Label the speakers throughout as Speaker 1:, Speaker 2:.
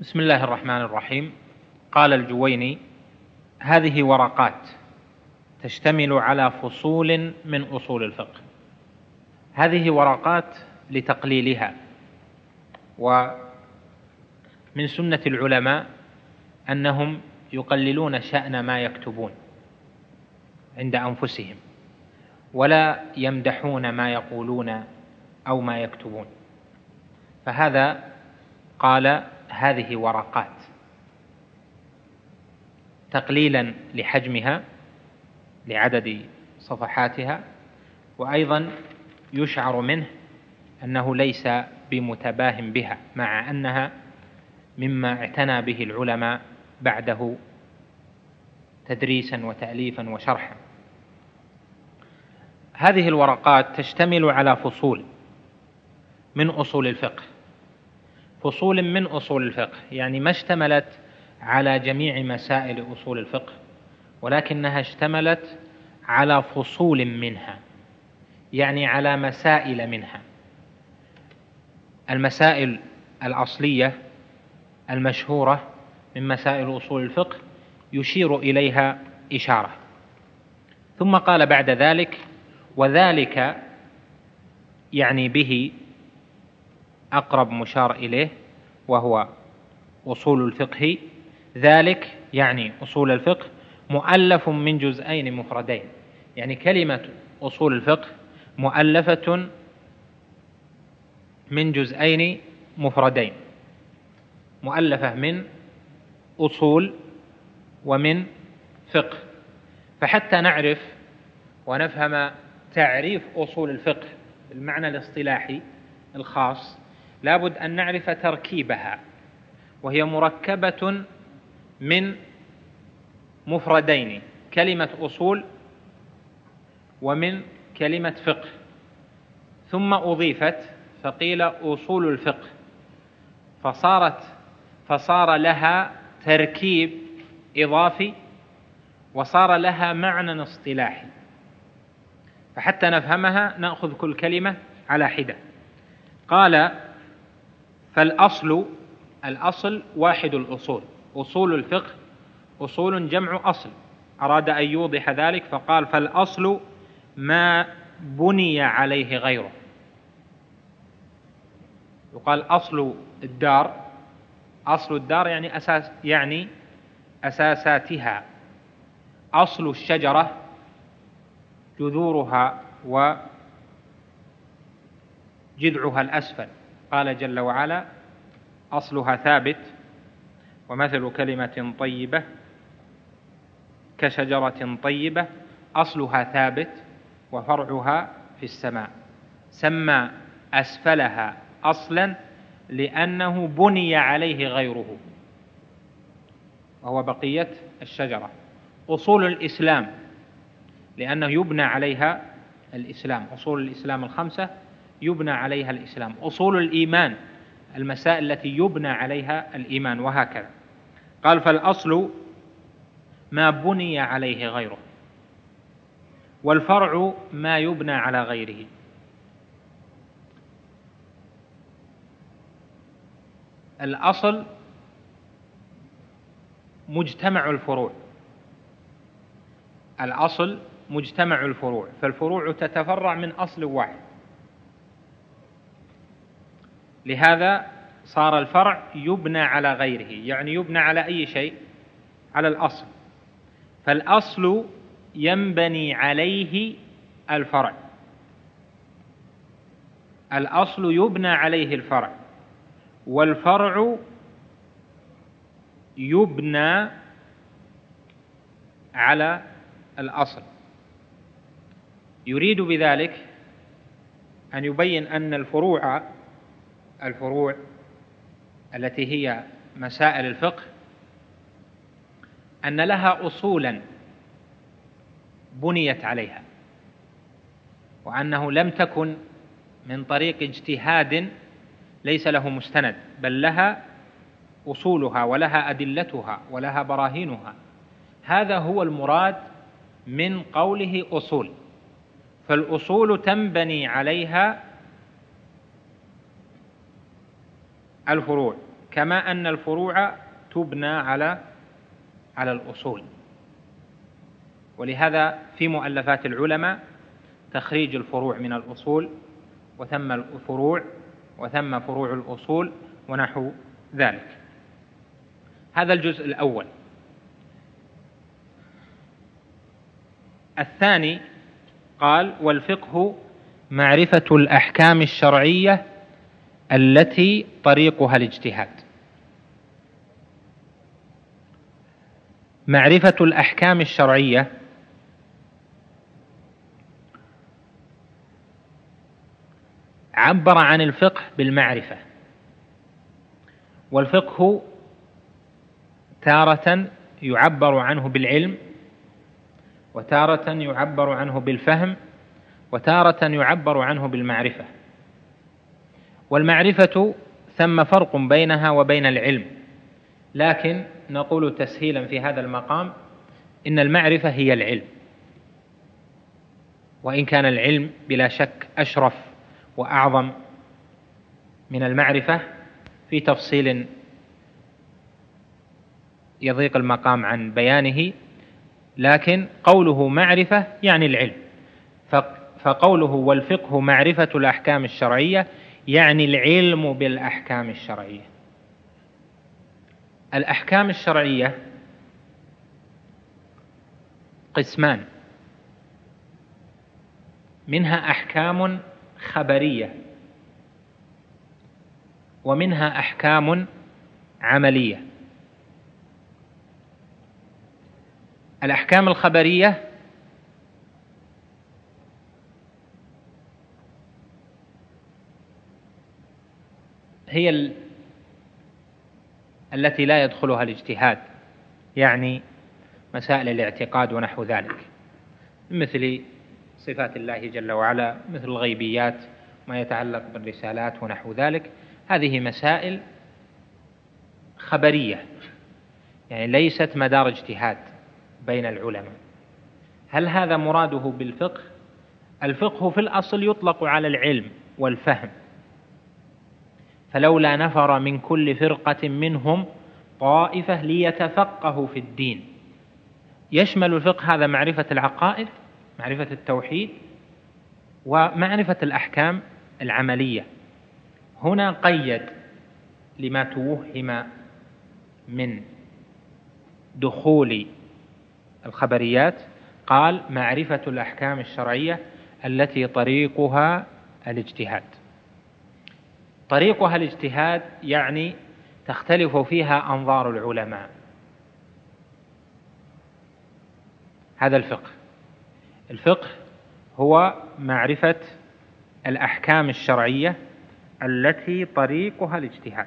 Speaker 1: بسم الله الرحمن الرحيم. قال الجويني هذه ورقات تشتمل على فصول من أصول الفقه. هذه ورقات لتقليلها. ومن سنة العلماء أنهم يقللون شأن ما يكتبون عند أنفسهم ولا يمدحون ما يقولون أو ما يكتبون. فهذا قال هذه ورقات تقليلا لحجمها لعدد صفحاتها وأيضا يشعر منه أنه ليس بمتباه بها مع أنها مما اعتنى به العلماء بعده تدريسا وتاليفا وشرحا. هذه الورقات تشتمل على فصول من أصول الفقه. فصول من أصول الفقه يعني ما اشتملت على جميع مسائل أصول الفقه ولكنها اشتملت على فصول منها يعني على مسائل منها. المسائل الأصلية المشهورة من مسائل أصول الفقه يشير إليها إشارة. ثم قال بعد ذلك وذلك يعني به أقرب مشار إليه وهو أصول الفقه. ذلك يعني أصول الفقه مؤلف من جزئين مفردين. يعني كلمة أصول الفقه مؤلفة من جزئين مفردين. مؤلفة من أصول ومن فقه. فحتى نعرف ونفهم تعريف أصول الفقه بالمعنى الاصطلاحي الخاص لابد أن نعرف تركيبها وهي مركبة من مفردين كلمة أصول ومن كلمة فقه. ثم أضيفت فقيل أصول الفقه. فصارت فصار لها تركيب إضافي وصار لها معنى اصطلاحي. فحتى نفهمها نأخذ كل كلمة على حدة. قال فالأصل الأصل واحد الأصول. أصول الفقه أصول جمع أصل. أراد أن يوضح ذلك فقال فالأصل ما بني عليه غيره. يقال أصل الدار. أصل الدار يعني أساس يعني أساساتها. أصل الشجرة جذورها وجذعها الأسفل. قال جل وعلا أصلها ثابت ومثل كلمة طيبة كشجرة طيبة أصلها ثابت وفرعها في السماء. سمى أسفلها أصلا لأنه بني عليه غيره وهو بقية الشجرة. أصول الإسلام لأنه يبنى عليها الإسلام. أصول الإسلام الخمسة يبنى عليها الإسلام. أصول الإيمان المسائل التي يبنى عليها الإيمان وهكذا. قال فالأصل ما بني عليه غيره والفرع ما يبنى على غيره. الأصل مجتمع الفروع. الأصل مجتمع الفروع فالفروع تتفرع من أصل واحد. لهذا صار الفرع يبنى على غيره يعني يبنى على أي شيء؟ على الأصل. فالأصل ينبني عليه الفرع. الأصل يبنى عليه الفرع. والفرع يبنى على الأصل. يريد بذلك أن يبين أن الفروع الفروع التي هي مسائل الفقه أن لها أصولا بنيت عليها وأنه لم تكن من طريق اجتهاد ليس له مستند بل لها أصولها ولها أدلتها ولها براهينها. هذا هو المراد من قوله أصول فالأصول تنبني عليها الفروع كما أن الفروع تبنى على على الأصول. ولهذا في مؤلفات العلماء تخريج الفروع من الأصول وثم الفروع وثم فروع الأصول ونحو ذلك. هذا الجزء الأول. الثاني قال والفقه معرفة الأحكام الشرعية التي طريقها الاجتهاد. معرفة الأحكام الشرعية عبر عن الفقه بالمعرفة والفقه تارة يعبر عنه بالعلم وتارة يعبر عنه بالفهم وتارة يعبر عنه بالمعرفة. والمعرفة ثم فرق بينها وبين العلم. لكن نقول تسهيلا في هذا المقام إن المعرفة هي العلم. وإن كان العلم بلا شك أشرف وأعظم من المعرفة في تفصيل يضيق المقام عن بيانه لكن قوله معرفة يعني العلم. فقوله والفقه معرفة الأحكام الشرعية يعني العلم بالأحكام الشرعية. الأحكام الشرعية قسمان. منها أحكام خبرية ومنها أحكام عملية. الأحكام الخبرية هي ال... التي لا يدخلها الاجتهاد يعني مسائل الاعتقاد ونحو ذلك مثل صفات الله جل وعلا مثل الغيبيات ما يتعلق بالرسالات ونحو ذلك. هذه مسائل خبرية يعني ليست مدار اجتهاد بين العلماء. هل هذا مراده بالفقه؟ الفقه في الأصل يطلق على العلم والفهم. فلولا نفر من كل فرقة منهم طائفة ليتفقهوا في الدين. يشمل الفقه هذا معرفة العقائد معرفة التوحيد ومعرفة الأحكام العملية. هنا قيد لما توهم من دخول الخبريات قال معرفة الأحكام الشرعية التي طريقها الاجتهاد. طريقها الاجتهاد يعني تختلف فيها أنظار العلماء. هذا الفقه. الفقه هو معرفة الأحكام الشرعية التي طريقها الاجتهاد.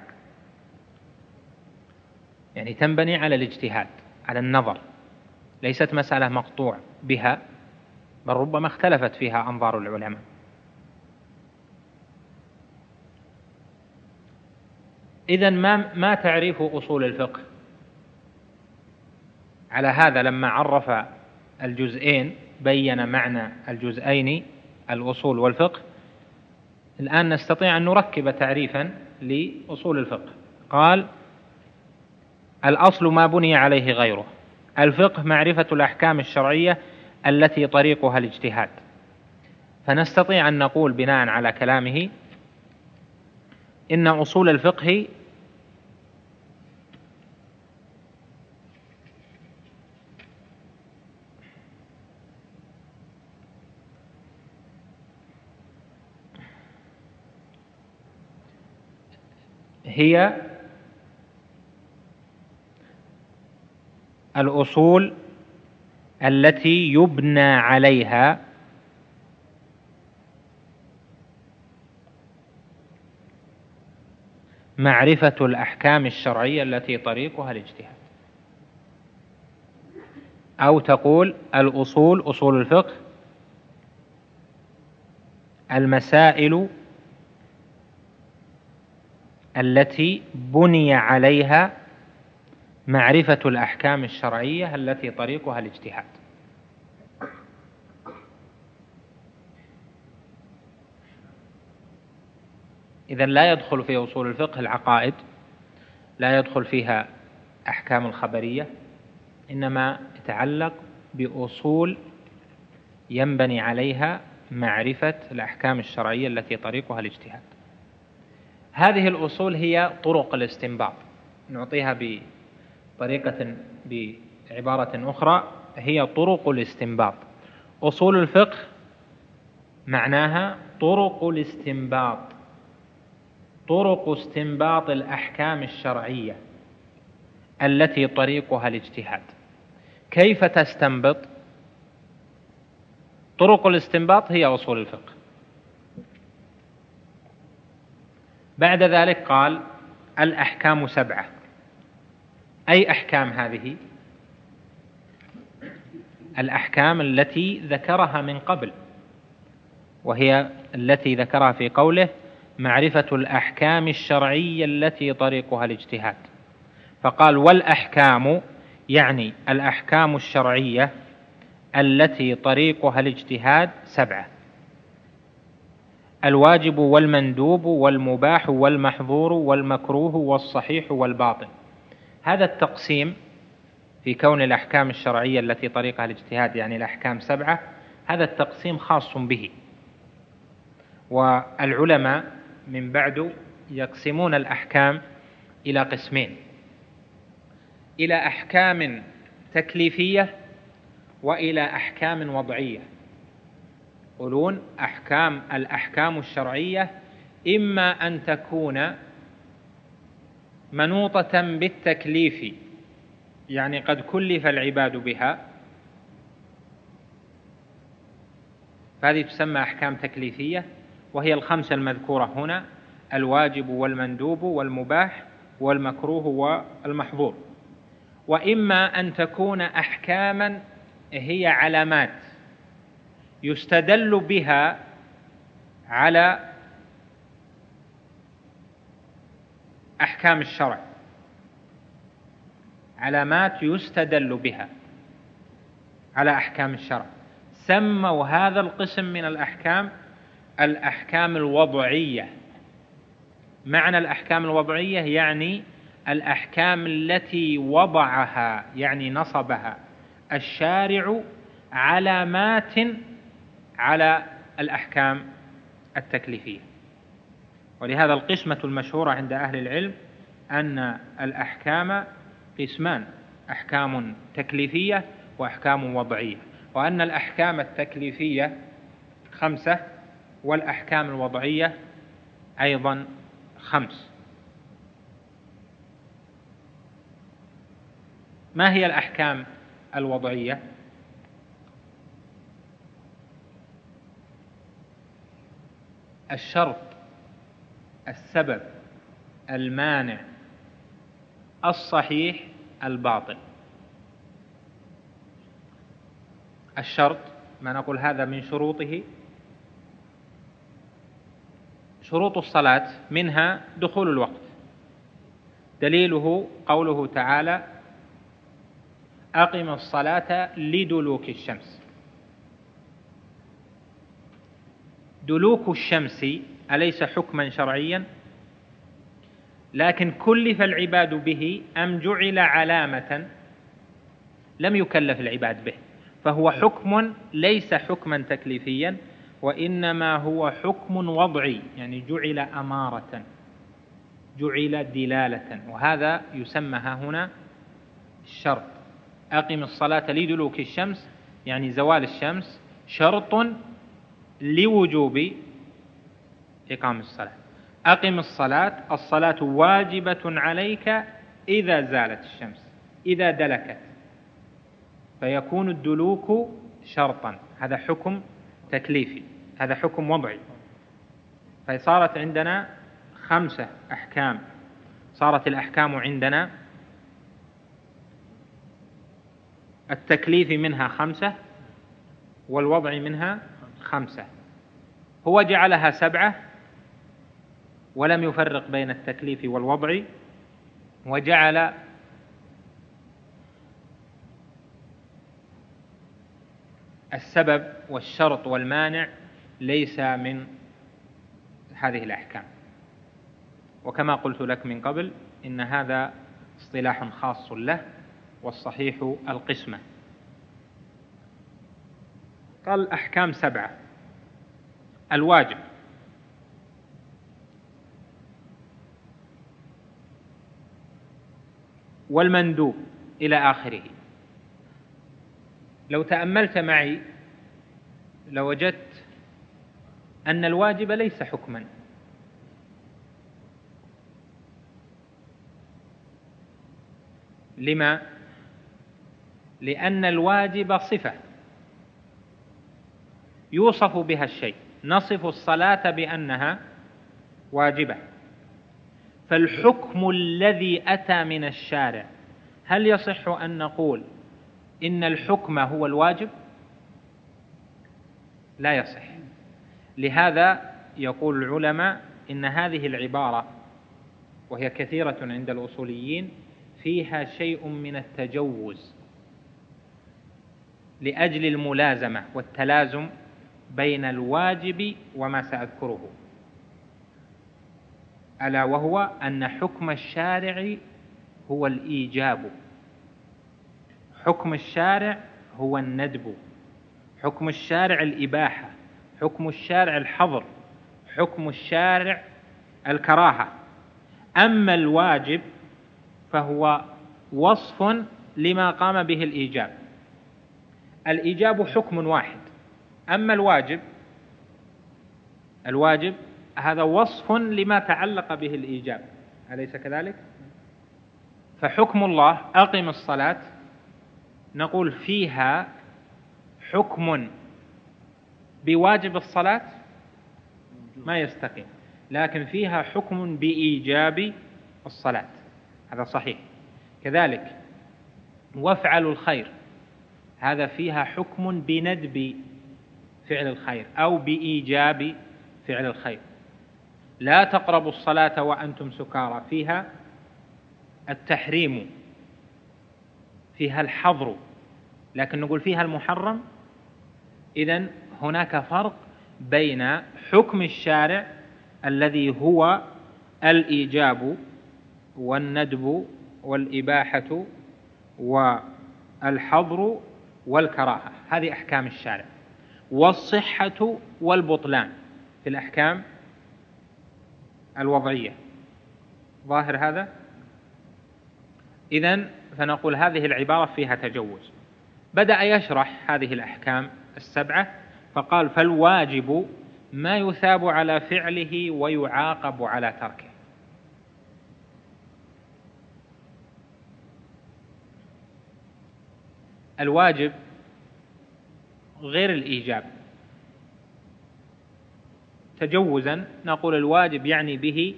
Speaker 1: يعني تنبني على الاجتهاد على النظر. ليست مسألة مقطوع بها بل ربما اختلفت فيها أنظار العلماء. إذا ما ما تعريف أصول الفقه؟ على هذا لما عرف الجزئين بين معنى الجزئين الأصول والفقه. الآن نستطيع أن نركب تعريفا لأصول الفقه. قال الأصل ما بني عليه غيره. الفقه معرفة الأحكام الشرعية التي طريقها الاجتهاد. فنستطيع أن نقول بناء على كلامه إن أصول الفقه هي الأصول التي يبنى عليها معرفة الأحكام الشرعية التي طريقها الاجتهاد. أو تقول الأصول أصول الفقه المسائل التي بني عليها معرفة الأحكام الشرعية التي طريقها الاجتهاد. إذا لا يدخل في أصول الفقه العقائد لا يدخل فيها أحكام الخبرية إنما يتعلق بأصول ينبني عليها معرفة الأحكام الشرعية التي طريقها الاجتهاد. هذه الأصول هي طرق الاستنباط. نعطيها بطريقة بعبارة أخرى هي طرق الاستنباط. أصول الفقه معناها طرق الاستنباط. طرق استنباط الأحكام الشرعية التي طريقها الاجتهاد. كيف تستنبط؟ طرق الاستنباط هي أصول الفقه. بعد ذلك قال الأحكام سبعة. أي أحكام هذه؟ الأحكام التي ذكرها من قبل وهي التي ذكرها في قوله معرفة الأحكام الشرعية التي طريقها الاجتهاد. فقال والأحكام يعني الأحكام الشرعية التي طريقها الاجتهاد سبعة. الواجب والمندوب والمباح والمحظور والمكروه والصحيح والباطل هذا التقسيم في كون الأحكام الشرعية التي طريقها الاجتهاد يعني الأحكام سبعة هذا التقسيم خاص به. والعلماء من بعد يقسمون الأحكام إلى قسمين. إلى أحكام تكليفية وإلى أحكام وضعية. يقولون أحكام الأحكام الشرعية إما أن تكون منوطة بالتكليف يعني قد كلف العباد بها. فهذه تسمى أحكام تكليفية. وهي الخمسة المذكورة هنا الواجب والمندوب والمباح والمكروه والمحظور. وإما أن تكون أحكاما هي علامات يستدل بها على أحكام الشرع. علامات يستدل بها على أحكام الشرع. سموا هذا القسم من الأحكام الأحكام الوضعية. معنى الأحكام الوضعية يعني الأحكام التي وضعها يعني نصبها. الشارع علامات على الأحكام التكليفية. ولهذا القسمة المشهورة عند أهل العلم أن الأحكام قسمان أحكام تكليفية وأحكام وضعية. وأن الأحكام التكليفية خمسة والأحكام الوضعية أيضا خمس. ما هي الأحكام الوضعية؟ الشرط السبب المانع الصحيح الباطل. الشرط ما نقول هذا من شروطه شروط الصلاة منها دخول الوقت. دليله قوله تعالى أقم الصلاة لدلوك الشمس. دلوك الشمس أليس حكما شرعيا؟ لكن كلف العباد به أم جعل علامة لم يكلف العباد به. فهو حكم ليس حكما تكليفيا. وإنما هو حكم وضعي يعني جعل أمارة جعل دلالة وهذا يسمى هنا الشرط. أقم الصلاة لدلوك الشمس يعني زوال الشمس شرط لوجوب إقام الصلاة. أقم الصلاة الصلاة واجبة عليك إذا زالت الشمس إذا دلكت. فيكون الدلوك شرطا هذا حكم تكليفي. هذا حكم وضعي. فصارت عندنا خمسة أحكام. صارت الأحكام عندنا التكليف منها خمسة والوضع منها خمسة. هو جعلها سبعة ولم يفرق بين التكليف والوضع وجعل السبب والشرط والمانع ليس من هذه الأحكام. وكما قلت لك من قبل إن هذا اصطلاح خاص له والصحيح القسمة. قال أحكام سبعة. الواجب. والمندوب إلى آخره. لو تأملت معي لوجدت أن الواجب ليس حكما. لما؟ لأن الواجب صفة. يوصف بها الشيء. نصف الصلاة بأنها واجبة. فالحكم الذي أتى من الشارع هل يصح أن نقول إن الحكم هو الواجب؟ لا يصح. لهذا يقول العلماء إن هذه العبارة وهي كثيرة عند الأصوليين فيها شيء من التجوز لأجل الملازمة والتلازم بين الواجب وما سأذكره ألا وهو أن حكم الشارع هو الإيجاب. حكم الشارع هو الندب. حكم الشارع الإباحة. حكم الشارع الحظر حكم الشارع الكراهة. أما الواجب فهو وصف لما قام به الإيجاب. الإيجاب حكم واحد. أما الواجب الواجب هذا وصف لما تعلق به الإيجاب. أليس كذلك؟ فحكم الله أقم الصلاة نقول فيها حكم بواجب الصلاة ما يستقيم. لكن فيها حكم بإيجاب الصلاة. هذا صحيح. كذلك وافعلوا الخير. هذا فيها حكم بندب فعل الخير أو بإيجاب فعل الخير. لا تقربوا الصلاة وأنتم سكارى. فيها التحريم. فيها الحظر. لكن نقول فيها المحرم. إذا هناك فرق بين حكم الشارع الذي هو الإيجاب والندب والإباحة والحظر والكراهة. هذه أحكام الشارع. والصحة والبطلان في الأحكام الوضعية. ظاهر هذا؟ إذا فنقول هذه العبارة فيها تجوز. بدأ يشرح هذه الأحكام السبعة فقال فالواجب ما يثاب على فعله ويعاقب على تركه. الواجب غير الإيجاب. تجوزا نقول الواجب يعني به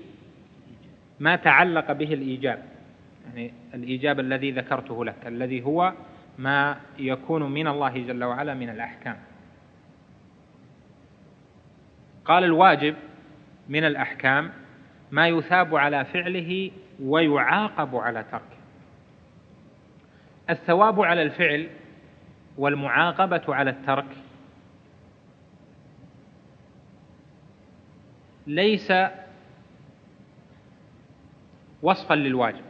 Speaker 1: ما تعلق به الإيجاب. يعني الإيجاب الذي ذكرته لك الذي هو ما يكون من الله جل وعلا من الأحكام. قال الواجب من الأحكام ما يثاب على فعله ويعاقب على تركه. الثواب على الفعل والمعاقبة على الترك ليس وصفا للواجب.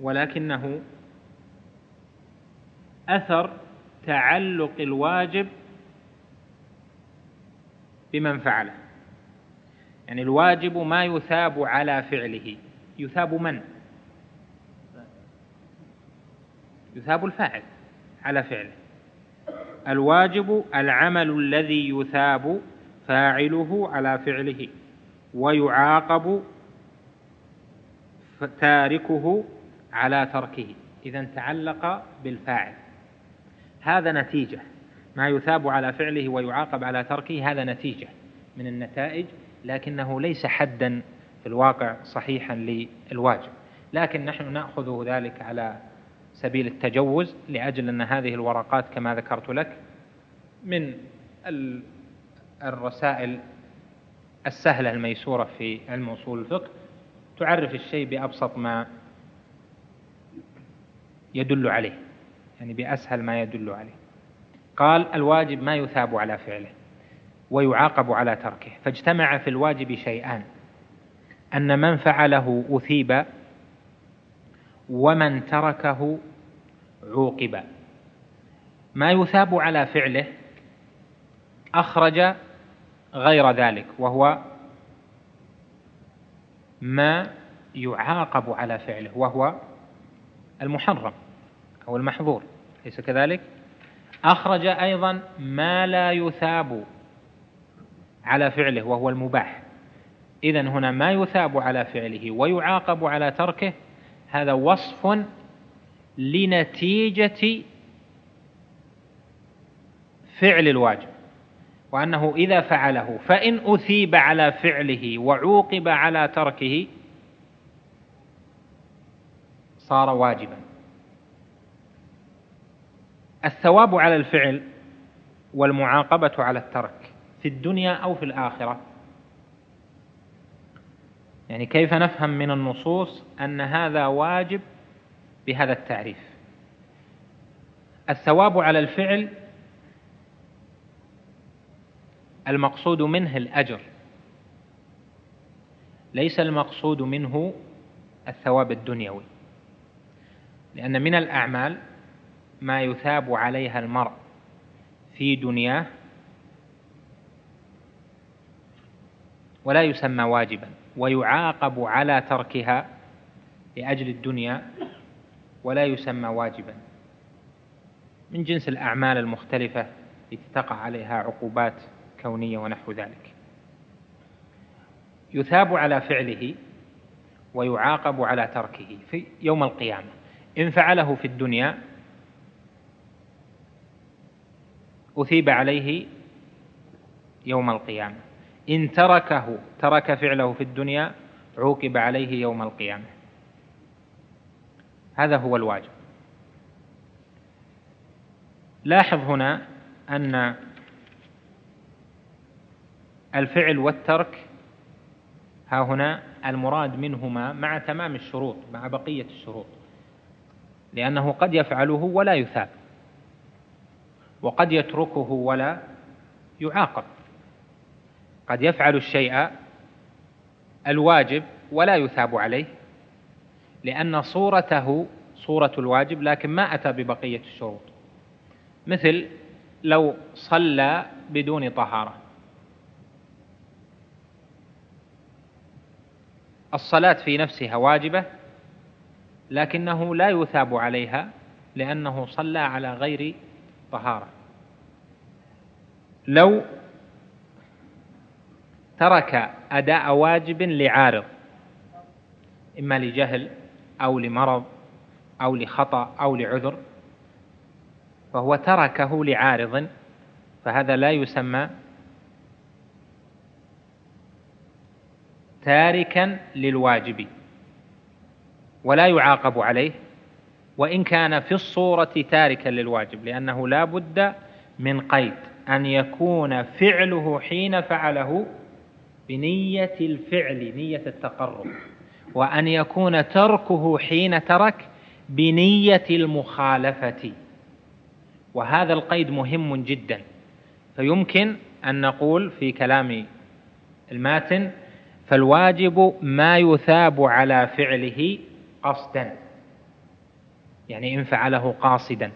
Speaker 1: ولكنه أثر تعلق الواجب بمن فعله. يعني الواجب ما يثاب على فعله. يثاب من؟ يثاب الفاعل على فعله. الواجب العمل الذي يثاب فاعله على فعله ويعاقب تاركه على تركه. إذا تعلق بالفاعل. هذا نتيجة. ما يثاب على فعله ويعاقب على تركه هذا نتيجة من النتائج لكنه ليس حدا في الواقع صحيحا للواجب. لكن نحن نأخذ ذلك على سبيل التجوز لأجل أن هذه الورقات كما ذكرت لك من الرسائل السهلة الميسورة في علم أصول الفقه تعرف الشيء بأبسط ما يدل عليه. يعني بأسهل ما يدل عليه. قال الواجب ما يثاب على فعله ويعاقب على تركه. فاجتمع في الواجب شيئان أن من فعله أثيب ومن تركه عوقب. ما يثاب على فعله أخرج غير ذلك وهو ما يعاقب على فعله وهو المحرم. أو المحظور ليس كذلك؟ أخرج أيضا ما لا يثاب على فعله وهو المباح. إذا هنا ما يثاب على فعله ويعاقب على تركه هذا وصف لنتيجة فعل الواجب. وأنه إذا فعله فإن أثيب على فعله وعوقب على تركه صار واجبا. الثواب على الفعل والمعاقبة على الترك في الدنيا أو في الآخرة. يعني كيف نفهم من النصوص أن هذا واجب بهذا التعريف؟ الثواب على الفعل المقصود منه الأجر ليس المقصود منه الثواب الدنيوي لأن من الأعمال ما يثاب عليها المرء في دنياه ولا يسمى واجبا ويعاقب على تركها لأجل الدنيا ولا يسمى واجبا. من جنس الأعمال المختلفة التي تقع عليها عقوبات كونية ونحو ذلك. يثاب على فعله ويعاقب على تركه في يوم القيامة. إن فعله في الدنيا أثيب عليه يوم القيامة. إن تركه ترك فعله في الدنيا عوقب عليه يوم القيامة. هذا هو الواجب. لاحظ هنا أن الفعل والترك ها هنا المراد منهما مع تمام الشروط مع بقية الشروط. لأنه قد يفعله ولا يثاب. وقد يتركه ولا يعاقب. قد يفعل الشيء الواجب ولا يثاب عليه لأن صورته صورة الواجب لكن ما أتى ببقية الشروط. مثل لو صلى بدون طهارة. الصلاة في نفسها واجبة لكنه لا يثاب عليها لأنه صلى على غير طهارة. لو ترك أداء واجب لعارض إما لجهل أو لمرض أو لخطأ أو لعذر فهو تركه لعارض فهذا لا يسمى تاركا للواجب ولا يعاقب عليه وإن كان في الصورة تاركا للواجب لأنه لا بد من قيد. أن يكون فعله حين فعله بنية الفعل نية التقرب. وأن يكون تركه حين ترك بنية المخالفة. وهذا القيد مهم جدا. فيمكن أن نقول في كلام الماتن فالواجب ما يثاب على فعله قصدا. يعني إن فعله قاصدا.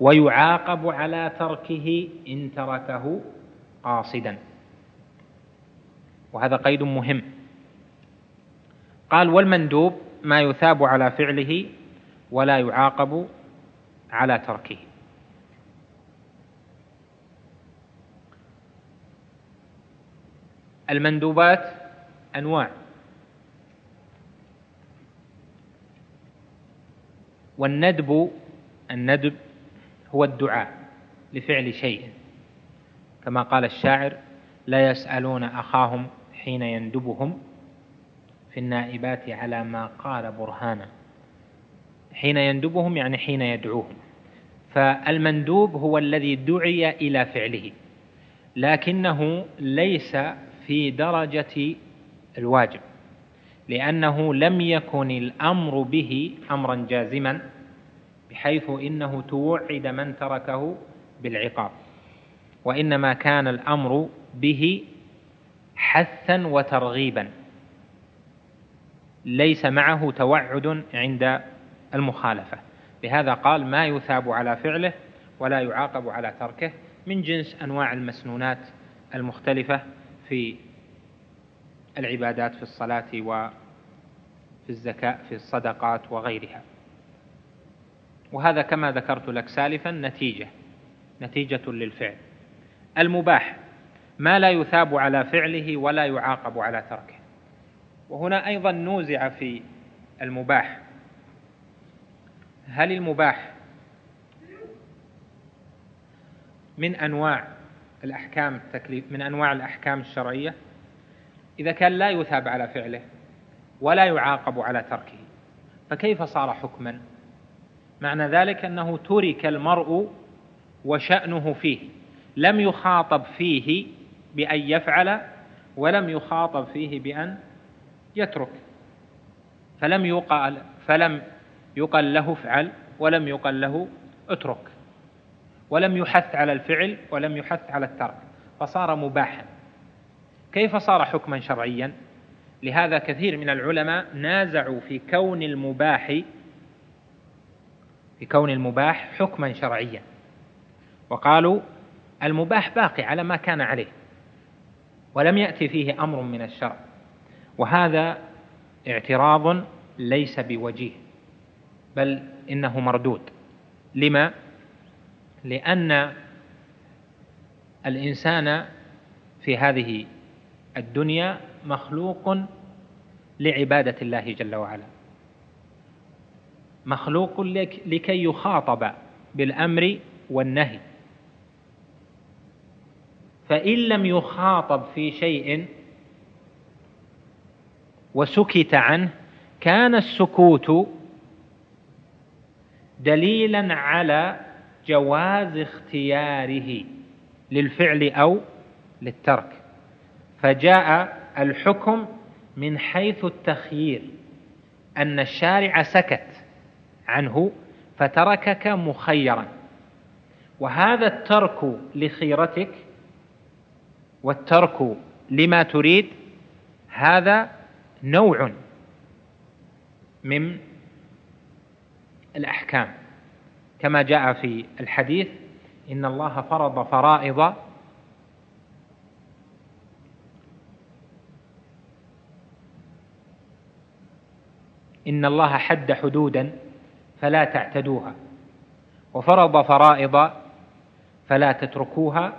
Speaker 1: ويعاقب على تركه إن تركه قاصدا. وهذا قيد مهم. قال والمندوب ما يثاب على فعله ولا يعاقب على تركه. المندوبات أنواع. والندب الندب هو الدعاء لفعل شيء. كما قال الشاعر لا يسألون أخاهم حين يندبهم في النائبات على ما قال برهانا. حين يندبهم يعني حين يدعوهم. فالمندوب هو الذي دعي إلى فعله لكنه ليس في درجة الواجب لأنه لم يكن الأمر به أمرا جازما بحيث إنه توعد من تركه بالعقاب. وإنما كان الأمر به حثا وترغيبا. ليس معه توعد عند المخالفة. لهذا قال ما يثاب على فعله ولا يعاقب على تركه من جنس أنواع المسنونات المختلفة في العبادات في الصلاة وفي الزكاة في الصدقات وغيرها. وهذا كما ذكرت لك سالفا نتيجة نتيجة للفعل. المباح ما لا يثاب على فعله ولا يعاقب على تركه. وهنا أيضا نوزع في المباح. هل المباح من أنواع الأحكام التكليف من أنواع الأحكام الشرعية؟ إذا كان لا يثاب على فعله ولا يعاقب على تركه فكيف صار حكما؟ معنى ذلك أنه ترك المرء وشأنه فيه. لم يخاطب فيه بأن يفعل ولم يخاطب فيه بأن يترك. فلم يقال فلم يقل له افعل ولم يقل له اترك. ولم يحث على الفعل ولم يحث على الترك. فصار مباحا. كيف صار حكما شرعيا؟ لهذا كثير من العلماء نازعوا في كون المباح في كون المباح حكما شرعيا. وقالوا المباح باقي على ما كان عليه ولم يأتي فيه أمر من الشرع. وهذا اعتراض ليس بوجيه بل إنه مردود. لما؟ لأن الإنسان في هذه الدنيا مخلوق لعبادة الله جل وعلا. مخلوق لكي يخاطب بالأمر والنهي. فإن لم يخاطب في شيء وسكت عنه كان السكوت دليلا على جواز اختياره للفعل أو للترك. فجاء الحكم من حيث التخيير أن الشارع سكت. عنه فتركك مخيرا. وهذا الترك لخيرتك والترك لما تريد هذا نوع من الأحكام. كما جاء في الحديث إن الله فرض فرائض إن الله حد حدودا فلا تعتدوها. وفرض فرائض فلا تتركوها.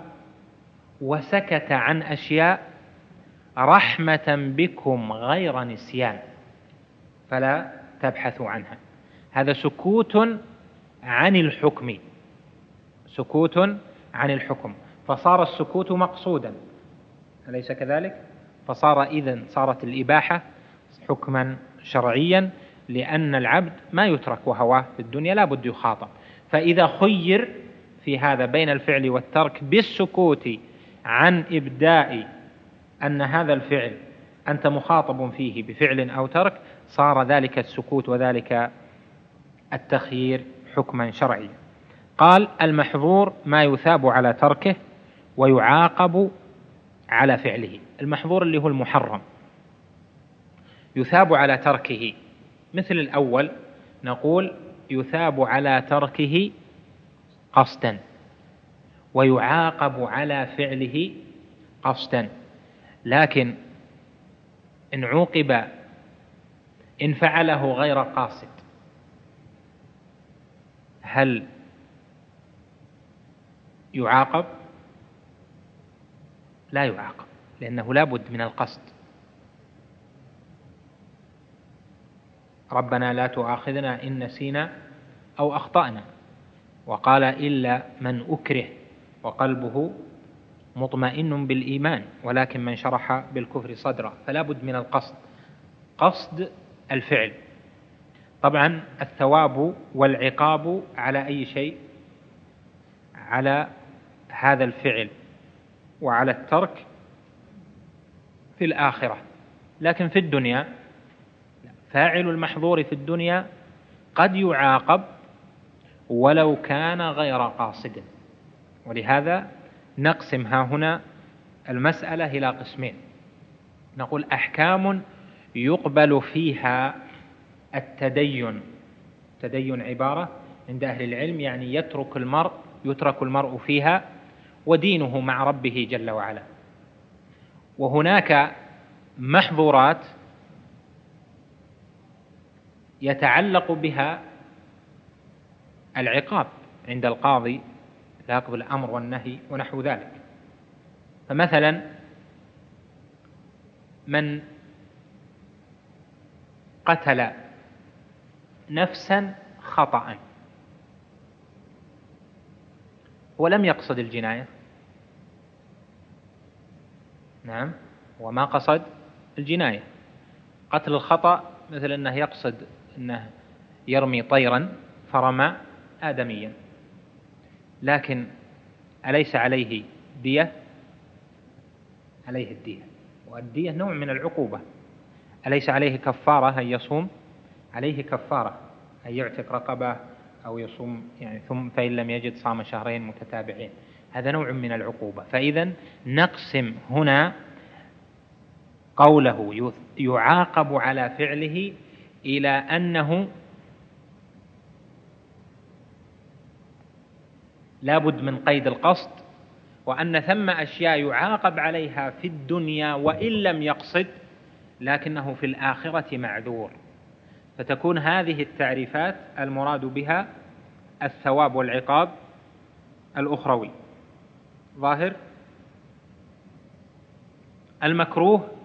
Speaker 1: وسكت عن أشياء رحمة بكم غير نسيان فلا تبحثوا عنها. هذا سكوت عن الحكم سكوت عن الحكم. فصار السكوت مقصودا أليس كذلك؟ فصار إذن صارت الإباحة حكما شرعيا. لأن العبد ما يترك وهواه في الدنيا لا بد يخاطب. فإذا خير في هذا بين الفعل والترك بالسكوت عن إبداء أن هذا الفعل أنت مخاطب فيه بفعل أو ترك صار ذلك السكوت وذلك التخيير حكما شرعيا. قال المحظور ما يثاب على تركه ويعاقب على فعله. المحظور اللي هو المحرم. يثاب على تركه. مثل الأول نقول يثاب على تركه قصدا ويعاقب على فعله قصدا. لكن إن عوقب إن فعله غير قاصد هل يعاقب؟ لا يعاقب لأنه لا بد من القصد. ربنا لا تؤاخذنا إن نسينا أو أخطأنا. وقال إلا من أكره وقلبه مطمئن بالإيمان ولكن من شرح بالكفر صدرا فلا بد من القصد. قصد الفعل. طبعا الثواب والعقاب على أي شيء؟ على هذا الفعل. وعلى الترك في الآخرة. لكن في الدنيا فاعل المحظور في الدنيا قد يعاقب ولو كان غير قاصد. ولهذا نقسم ها هنا المسألة إلى قسمين. نقول أحكام يقبل فيها التدين. التدين عبارة عند أهل العلم يعني يترك المرء يترك المرء فيها ودينه مع ربه جل وعلا. وهناك محظورات يتعلق بها العقاب عند القاضي لاقب الأمر والنهي ونحو ذلك. فمثلا من قتل نفسا خطأ ولم يقصد الجناية. نعم وما قصد الجناية. قتل الخطأ مثل أنه يقصد أنه يرمي طيرا فرمى آدميا. لكن أليس عليه دية؟ عليه الدية. والدية نوع من العقوبة. أليس عليه كفارة أن يصوم؟ عليه كفارة أن يعتق رقبة أو يصوم يعني ثم فإن لم يجد صام شهرين متتابعين. هذا نوع من العقوبة. فإذا نقسم هنا قوله يعاقب على فعله إلى أنه لابد من قيد القصد وأن ثم أشياء يعاقب عليها في الدنيا وإن لم يقصد لكنه في الآخرة معذور. فتكون هذه التعريفات المراد بها الثواب والعقاب الأخروي. ظاهر؟ المكروه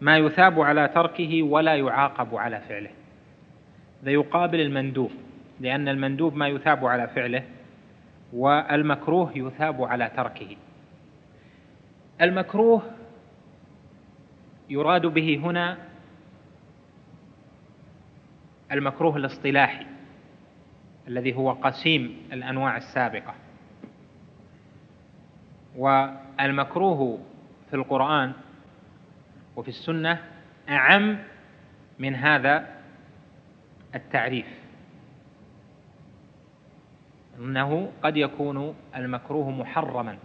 Speaker 1: ما يثاب على تركه ولا يعاقب على فعله. ذا يقابل المندوب لأن المندوب ما يثاب على فعله والمكروه يثاب على تركه. المكروه يراد به هنا المكروه الاصطلاحي الذي هو قسيم الأنواع السابقة. والمكروه في القرآن وفي السنة أعم من هذا التعريف. إنه قد يكون المكروه محرما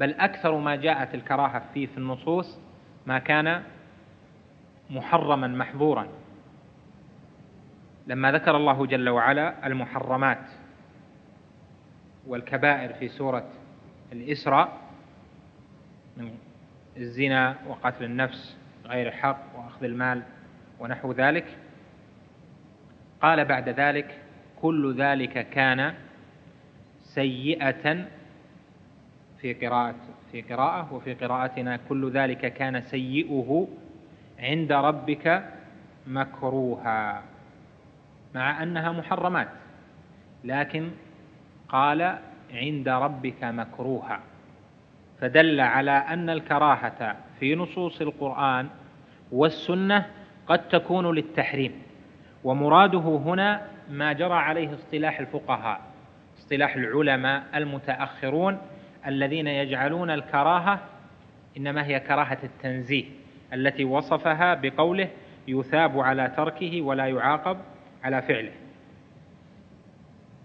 Speaker 1: بل أكثر ما جاءت الكراهة فيه في النصوص ما كان محرما محظورا. لما ذكر الله جل وعلا المحرمات والكبائر في سورة الإسراء الزنا وقتل النفس غير حق وأخذ المال ونحو ذلك. قال بعد ذلك كل ذلك كان سيئة في قراءة في قراءة وفي قراءتنا كل ذلك كان سيئه عند ربك مكروها مع أنها محرمات لكن قال عند ربك مكروها. فدل على أن الكراهة في نصوص القرآن والسنة قد تكون للتحريم ومراده هنا ما جرى عليه اصطلاح الفقهاء اصطلاح العلماء المتأخرون الذين يجعلون الكراهة إنما هي كراهة التنزيه التي وصفها بقوله يثاب على تركه ولا يعاقب على فعله.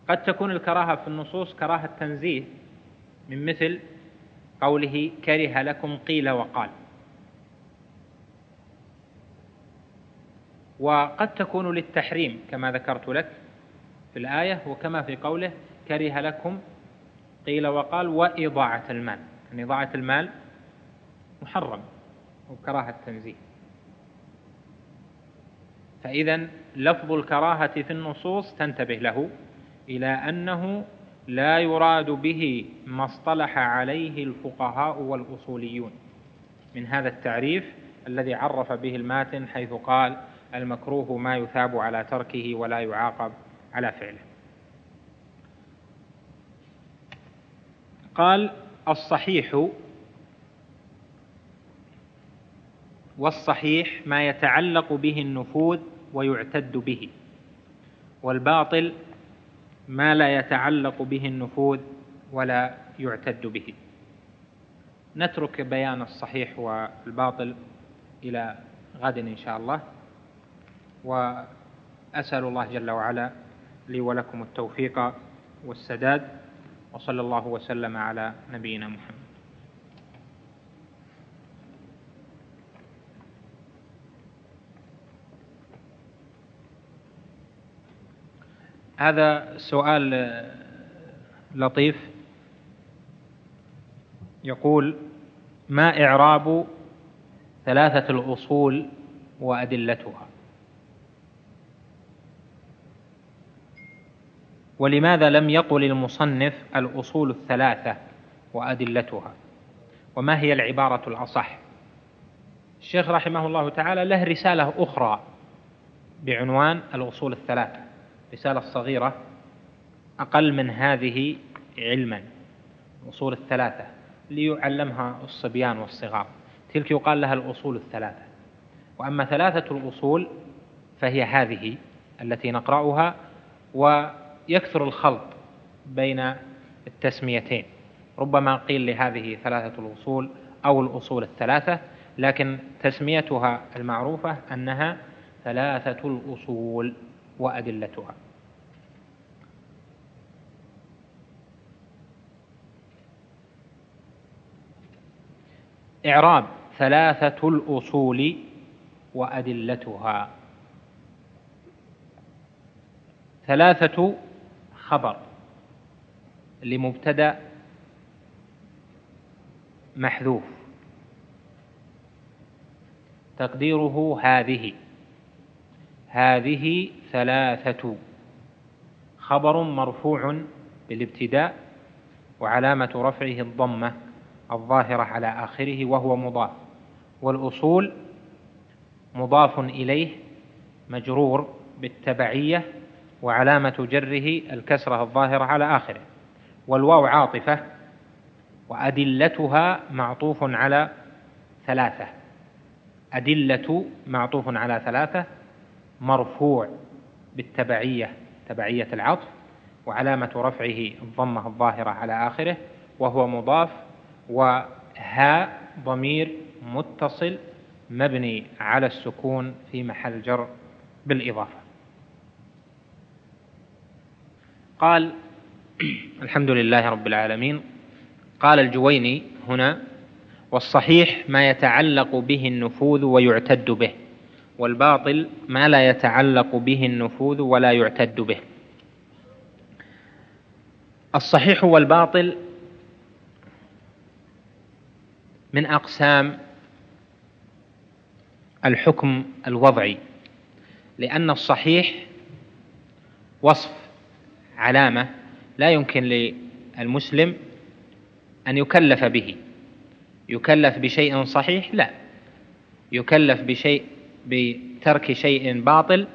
Speaker 1: قد تكون الكراهة في النصوص كراهة تنزيه من مثل قوله كره لكم قيل وقال. وقد تكون للتحريم كما ذكرت لك في الآية وكما في قوله كره لكم قيل وقال وإضاعة المال. يعني إضاعة المال محرم وكراهة تنزيه. فإذا لفظ الكراهة في النصوص تنتبه له إلى أنه لا يراد به ما اصطلح عليه الفقهاء والأصوليون. من هذا التعريف الذي عرف به الماتن حيث قال المكروه ما يثاب على تركه ولا يعاقب على فعله. قال الصحيح والصحيح ما يتعلق به النفوذ ويعتد به والباطل ما لا يتعلق به النفوذ ولا يعتد به. نترك بيان الصحيح والباطل إلى غد إن شاء الله. وأسأل الله جل وعلا لي ولكم التوفيق والسداد وصلى الله وسلم على نبينا محمد. هذا سؤال لطيف. يقول ما إعراب ثلاثة الأصول وأدلتها؟ ولماذا لم يقل المصنف الأصول الثلاثة وأدلتها؟ وما هي العبارة الأصح؟ الشيخ رحمه الله تعالى له رسالة أخرى بعنوان الأصول الثلاثة. رسالة صغيرة أقل من هذه علما الأصول الثلاثة ليعلمها الصبيان والصغار. تلك يقال لها الأصول الثلاثة. وأما ثلاثة الأصول فهي هذه التي نقرأها ويكثر الخلط بين التسميتين. ربما قيل لهذه ثلاثة الأصول أو الأصول الثلاثة لكن تسميتها المعروفة أنها ثلاثة الأصول. وأدلتها. إعراب ثلاثة الأصول وأدلتها. ثلاثة خبر لمبتدأ محذوف. تقديره هذه. هذه ثلاثة. خبر مرفوع بالابتداء وعلامة رفعه الضمة الظاهرة على آخره وهو مضاف. والأصول مضاف إليه مجرور بالتبعية وعلامة جره الكسرة الظاهرة على آخره. والواو عاطفة وأدلتها معطوف على ثلاثة. أدلة معطوف على ثلاثة مرفوع بالتبعية تبعية العطف وعلامة رفعه الضمة الظاهرة على آخره وهو مضاف وهاء ضمير متصل مبني على السكون في محل جر بالإضافة. قال الحمد لله رب العالمين. قال الجويني هنا والصحيح ما يتعلق به النفوذ ويعتد به. والباطل ما لا يتعلق به النفوذ ولا يعتد به. الصحيح والباطل من أقسام الحكم الوضعي لأن الصحيح وصف علامة لا يمكن للمسلم أن يكلف به. يكلف بشيء صحيح؟ لا. يكلف بشيء بترك شيء باطل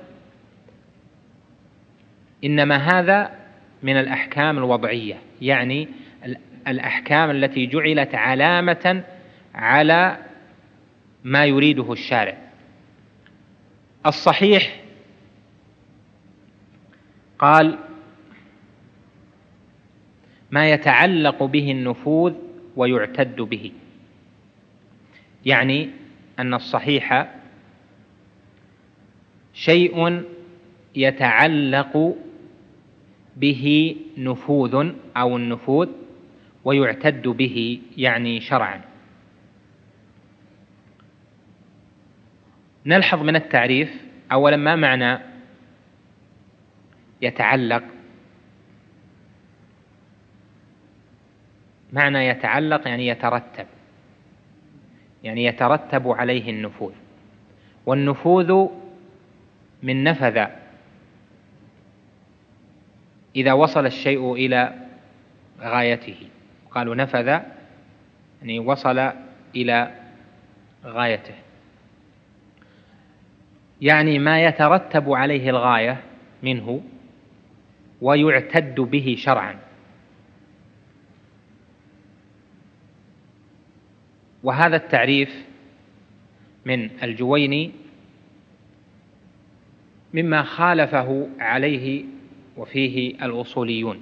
Speaker 1: إنما هذا من الأحكام الوضعية يعني الأحكام التي جعلت علامة على ما يريده الشارع. الصحيح قال ما يتعلق به النفوذ ويعتد به. يعني أن الصحيح شيء يتعلق به نفوذ أو النفوذ ويعتد به يعني شرعا. نلحظ من التعريف. اولا ما معنى يتعلق؟ معنى يتعلق يعني يترتب يعني يترتب عليه النفوذ. والنفوذ من نفذ. إذا وصل الشيء إلى غايته. قالوا نفذ يعني وصل إلى غايته. يعني ما يترتب عليه الغاية منه ويعتد به شرعا. وهذا التعريف من الجويني مما خالفه عليه وفيه الأصوليون.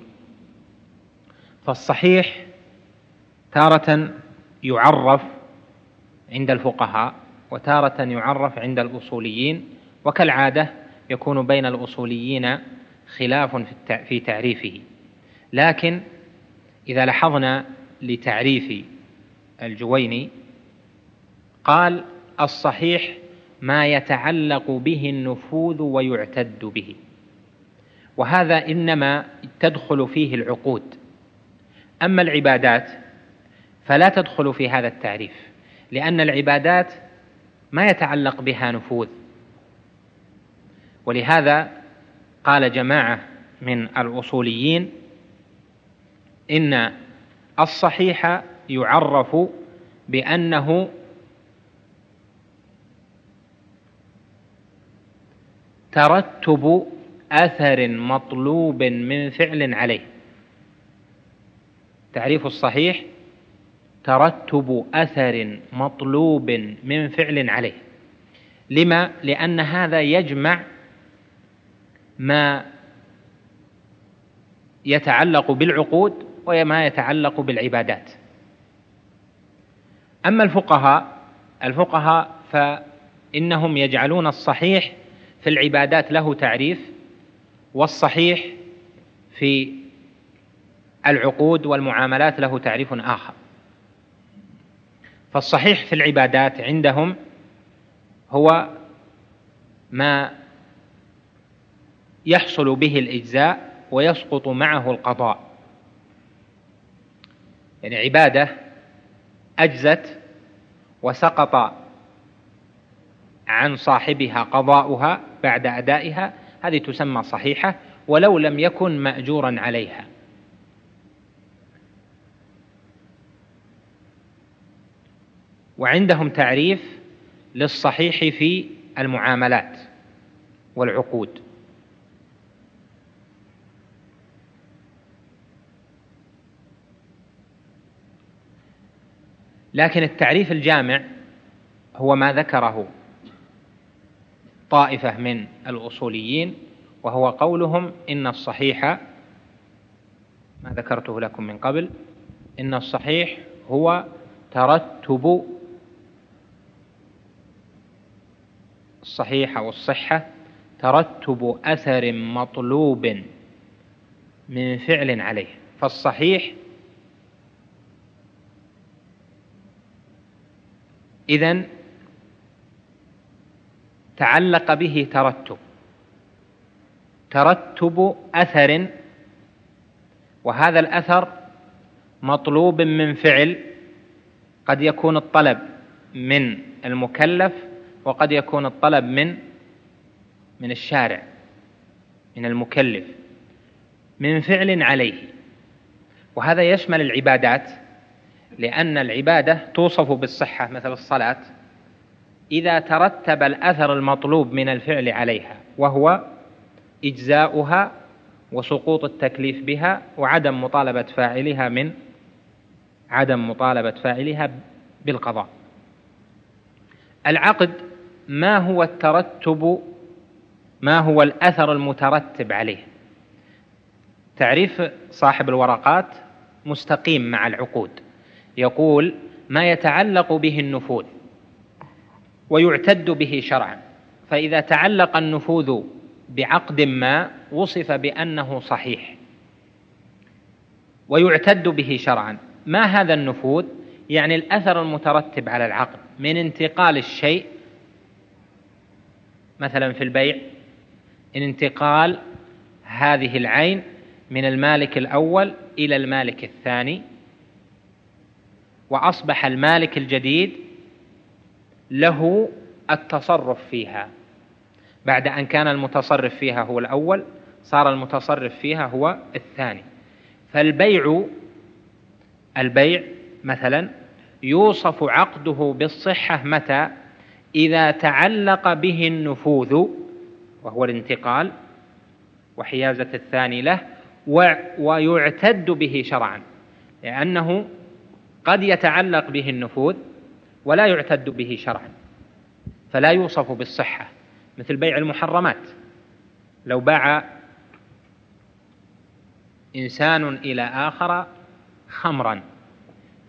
Speaker 1: فالصحيح تارة يعرف عند الفقهاء وتارة يعرف عند الأصوليين وكالعادة يكون بين الأصوليين خلاف في تعريفه. لكن إذا لاحظنا لتعريف الجويني قال الصحيح ما يتعلق به النفوذ ويعتد به. وهذا إنما تدخل فيه العقود. أما العبادات فلا تدخل في هذا التعريف لأن العبادات ما يتعلق بها نفوذ. ولهذا قال جماعة من الأصوليين إن الصحيح يعرف بأنه ترتب أثر مطلوب من فعل عليه. تعريف الصحيح؟ ترتب أثر مطلوب من فعل عليه. لما؟ لأن هذا يجمع ما يتعلق بالعقود وما يتعلق بالعبادات. أما الفقهاء الفقهاء فإنهم يجعلون الصحيح في العبادات له تعريف والصحيح في العقود والمعاملات له تعريف آخر. فالصحيح في العبادات عندهم هو ما يحصل به الإجزاء ويسقط معه القضاء. يعني عبادة أجزت وسقط عن صاحبها قضاؤها بعد أدائها هذه تسمى صحيحة ولو لم يكن مأجورا عليها. وعندهم تعريف للصحيح في المعاملات والعقود. لكن التعريف الجامع هو ما ذكره طائفة من الأصوليين وهو قولهم إن الصحيح ما ذكرته لكم من قبل إن الصحيح هو ترتب الصحيح أو الصحة ترتب أثر مطلوب من فعل عليه. فالصحيح إذن تعلق به ترتب. ترتب أثر وهذا الأثر مطلوب من فعل قد يكون الطلب من المكلف وقد يكون الطلب من من الشارع من المكلف من فعل عليه. وهذا يشمل العبادات لأن العبادة توصف بالصحة مثل الصلاة. إذا ترتب الأثر المطلوب من الفعل عليها وهو إجزاؤها وسقوط التكليف بها وعدم مطالبة فاعلها من عدم مطالبة فاعلها بالقضاء. العقد ما هو الترتب ما هو الأثر المترتب عليه؟ تعريف صاحب الورقات مستقيم مع العقود. يقول ما يتعلق به النفوذ ويعتد به شرعا. فإذا تعلق النفوذ بعقد ما وصف بأنه صحيح ويعتد به شرعا ما هذا النفوذ؟ يعني الأثر المترتب على العقد من انتقال الشيء مثلا في البيع إن انتقال هذه العين من المالك الأول إلى المالك الثاني وأصبح المالك الجديد له التصرف فيها. بعد أن كان المتصرف فيها هو الأول صار المتصرف فيها هو الثاني. فالبيع البيع مثلا يوصف عقده بالصحة متى؟ إذا تعلق به النفوذ وهو الانتقال وحيازة الثاني له ويعتد به شرعا لأنه قد يتعلق به النفوذ ولا يعتد به شرعا فلا يوصف بالصحة مثل بيع المحرمات. لو باع إنسان إلى آخر خمرا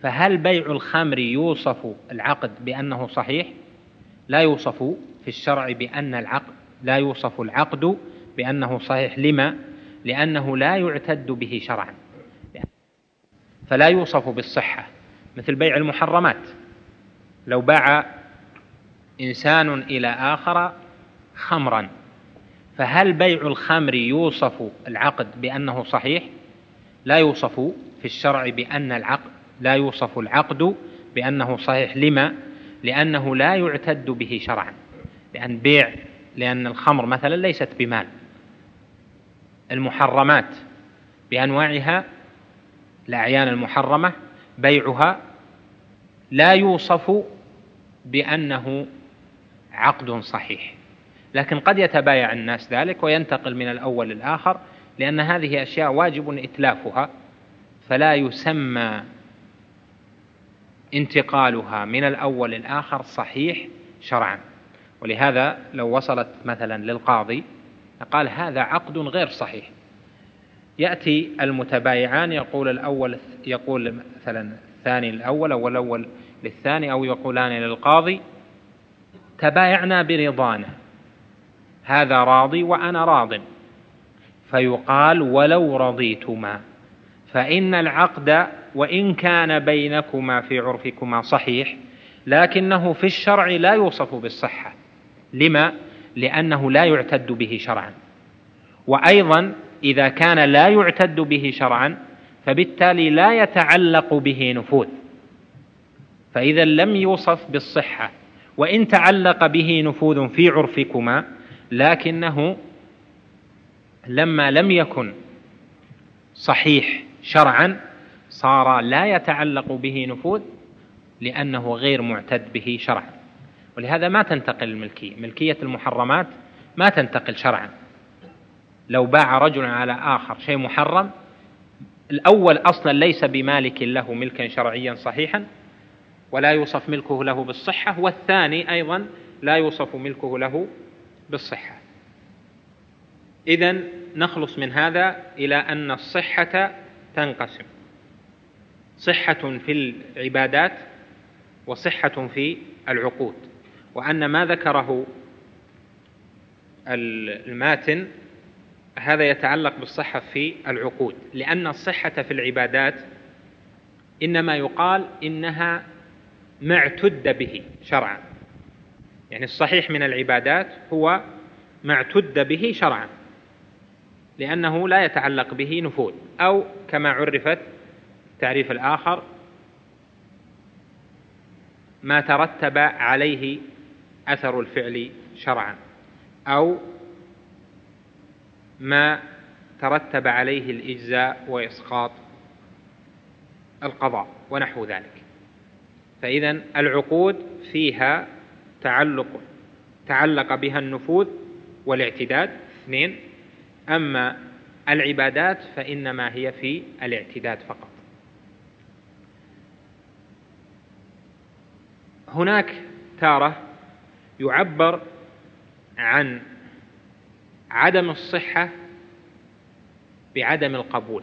Speaker 1: فهل بيع الخمر يوصف العقد بأنه صحيح؟ لا يوصف في الشرع بأن العقد لا يوصف العقد بأنه صحيح. لما؟ لأنه لا يعتد به شرعا. فلا يوصف بالصحة مثل بيع المحرمات. لو باع إنسان إلى آخر خمرا فهل بيع الخمر يوصف العقد بأنه صحيح؟ لا يوصف في الشرع بأن العقد لا يوصف العقد بأنه صحيح. لما؟ لأنه لا يعتد به شرعا. لأن بيع لأن الخمر مثلا ليست بمال. المحرمات بأنواعها الأعيان المحرمة بيعها لا يوصف بأنه عقد صحيح. لكن قد يتبايع الناس ذلك وينتقل من الأول للآخر لأن هذه أشياء واجب إتلافها فلا يسمى انتقالها من الأول للآخر صحيح شرعا. ولهذا لو وصلت مثلا للقاضي قال هذا عقد غير صحيح. يأتي المتبايعان يقول الأول يقول مثلا الثاني الأول أو الأول للثاني أو يقولان للقاضي تبايعنا برضانا. هذا راضي وأنا راض. فيقال ولو رضيتما. فإن العقد وإن كان بينكما في عرفكما صحيح لكنه في الشرع لا يوصف بالصحة. لما؟ لأنه لا يعتد به شرعا. وأيضا إذا كان لا يعتد به شرعا فبالتالي لا يتعلق به نفوذ. فإذا لم يوصف بالصحة وإن تعلق به نفوذ في عرفكما لكنه لما لم يكن صحيح شرعا صار لا يتعلق به نفوذ لأنه غير معتد به شرعا. ولهذا ما تنتقل الملكية ملكية المحرمات ما تنتقل شرعا. لو باع رجل على آخر شيء محرم الأول أصلا ليس بمالك له ملكا شرعيا صحيحا ولا يوصف ملكه له بالصحة والثاني أيضا لا يوصف ملكه له بالصحة. إذا نخلص من هذا إلى أن الصحة تنقسم. صحة في العبادات وصحة في العقود. وأن ما ذكره الماتن هذا يتعلق بالصحة في العقود. لأن الصحة في العبادات إنما يقال إنها ما اعتد به شرعا. يعني الصحيح من العبادات هو ما اعتد به شرعا لأنه لا يتعلق به نفوذ أو كما عرفت التعريف الآخر ما ترتب عليه أثر الفعل شرعا أو ما ترتب عليه الإجزاء وإسقاط القضاء ونحو ذلك. فإذا العقود فيها تعلق تعلق بها النفوذ والاعتداد. اثنين أما العبادات فإنما هي في الاعتداد فقط. هناك تارة يعبر عن عدم الصحة بعدم القبول.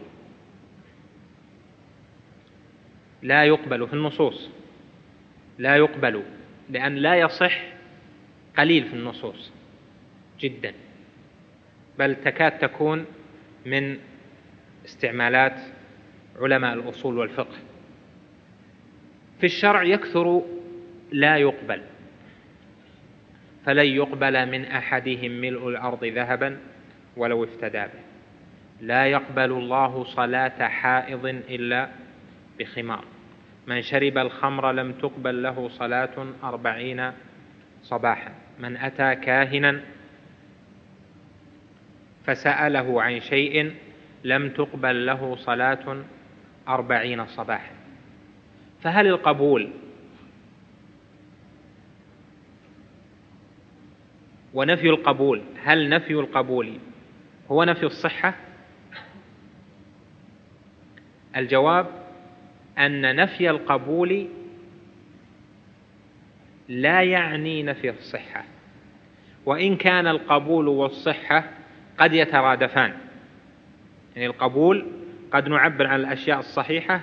Speaker 1: لا يقبل في النصوص. لا يقبل لأن لا يصح قليل في النصوص جدا بل تكاد تكون من استعمالات علماء الأصول والفقه. في الشرع يكثر لا يقبل فلن يقبل من أحدهم ملء الأرض ذهبا ولو افتدى به. لا يقبل الله صلاة حائض إلا بخمار. من شرب الخمر لم تقبل له صلاة أربعين صباحا. من أتى كاهنا فسأله عن شيء لم تقبل له صلاة أربعين صباحا. فهل القبول ونفي القبول هل نفي القبول هو نفي الصحة؟ الجواب أن نفي القبول لا يعني نفي الصحة. وإن كان القبول والصحة قد يترادفان. يعني القبول قد نعبر عن الأشياء الصحيحة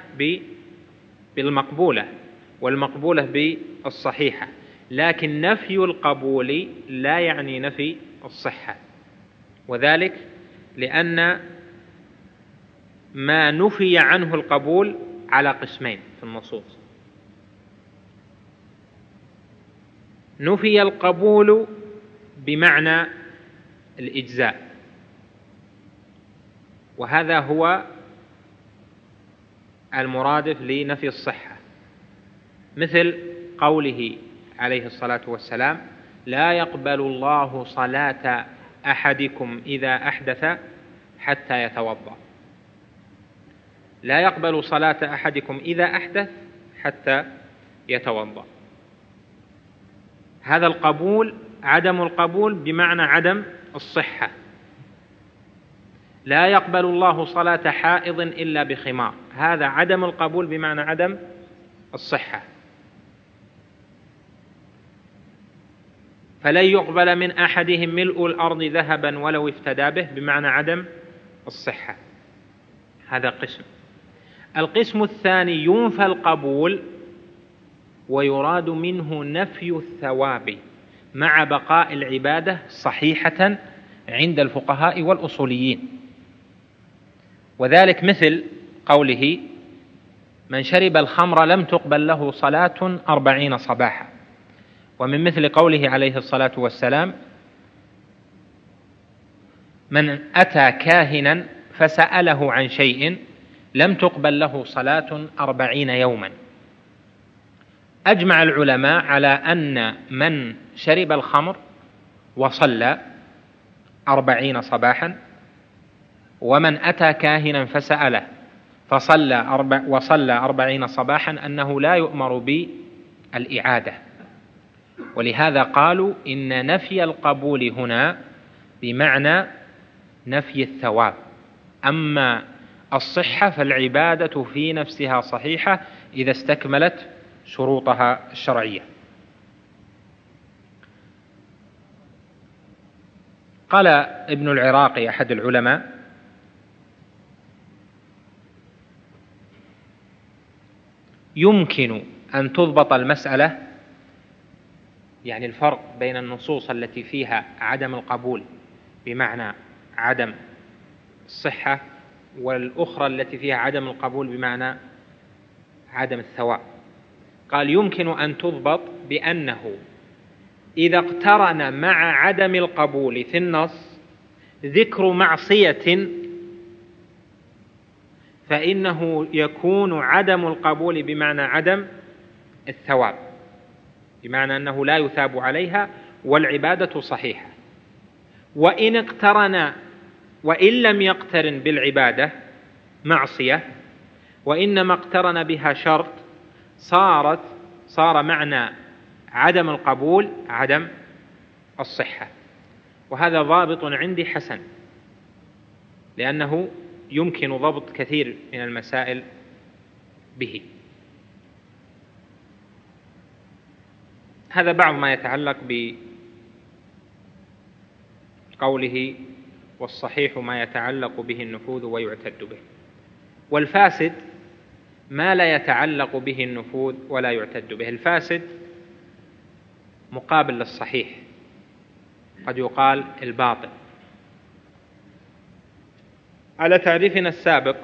Speaker 1: بالمقبولة والمقبولة بالصحيحة. لكن نفي القبول لا يعني نفي الصحة. وذلك لأن ما نفي عنه القبول على قسمين في النصوص. نفي القبول بمعنى الإجزاء. وهذا هو المرادف لنفي الصحة. مثل قوله عليه الصلاة والسلام لا يقبل الله صلاة أحدكم إذا أحدث حتى يتوضأ. لا يقبل صلاة أحدكم إذا أحدث حتى يتوضأ. هذا القبول عدم القبول بمعنى عدم الصحة. لا يقبل الله صلاة حائض إلا بخمار. هذا عدم القبول بمعنى عدم الصحة. فلن يقبل من أحدهم ملء الأرض ذهبا ولو افتدى به بمعنى عدم الصحة. هذا قسم. القسم الثاني ينفى القبول ويراد منه نفي الثواب مع بقاء العبادة صحيحة عند الفقهاء والأصوليين. وذلك مثل قوله من شرب الخمر لم تقبل له صلاة أربعين صباحا ومن مثل قوله عليه الصلاة والسلام من أتى كاهنا فسأله عن شيء لم تقبل له صلاة أربعين يوما. أجمع العلماء على أن من شرب الخمر وصلى أربعين صباحا ومن أتى كاهنا فسأله فصلى أربع وصلى أربعين صباحا أنه لا يؤمر بالإعادة. ولهذا قالوا إن نفي القبول هنا بمعنى نفي الثواب. أما الصحة فالعبادة في نفسها صحيحة إذا استكملت شروطها الشرعية. قال ابن العراقي أحد العلماء يمكن أن تضبط المسألة يعني الفرق بين النصوص التي فيها عدم القبول بمعنى عدم الصحة والأخرى التي فيها عدم القبول بمعنى عدم الثواب قال يمكن أن تضبط بأنه إذا اقترن مع عدم القبول في النص ذكر معصية فإنه يكون عدم القبول بمعنى عدم الثواب بمعنى أنه لا يثاب عليها والعبادة صحيحة. وإن اقترن وإن لم يقترن بالعبادة معصية وإنما اقترن بها شرط صارت صار معنى عدم القبول عدم الصحة. وهذا ضابط عندي حسن لأنه يمكن ضبط كثير من المسائل به. هذا بعض ما يتعلق بقوله والصحيح ما يتعلق به النفوذ ويعتد به. والفاسد ما لا يتعلق به النفوذ ولا يعتد به. الفاسد مقابل للصحيح. قد يقال الباطل. على تعريفنا السابق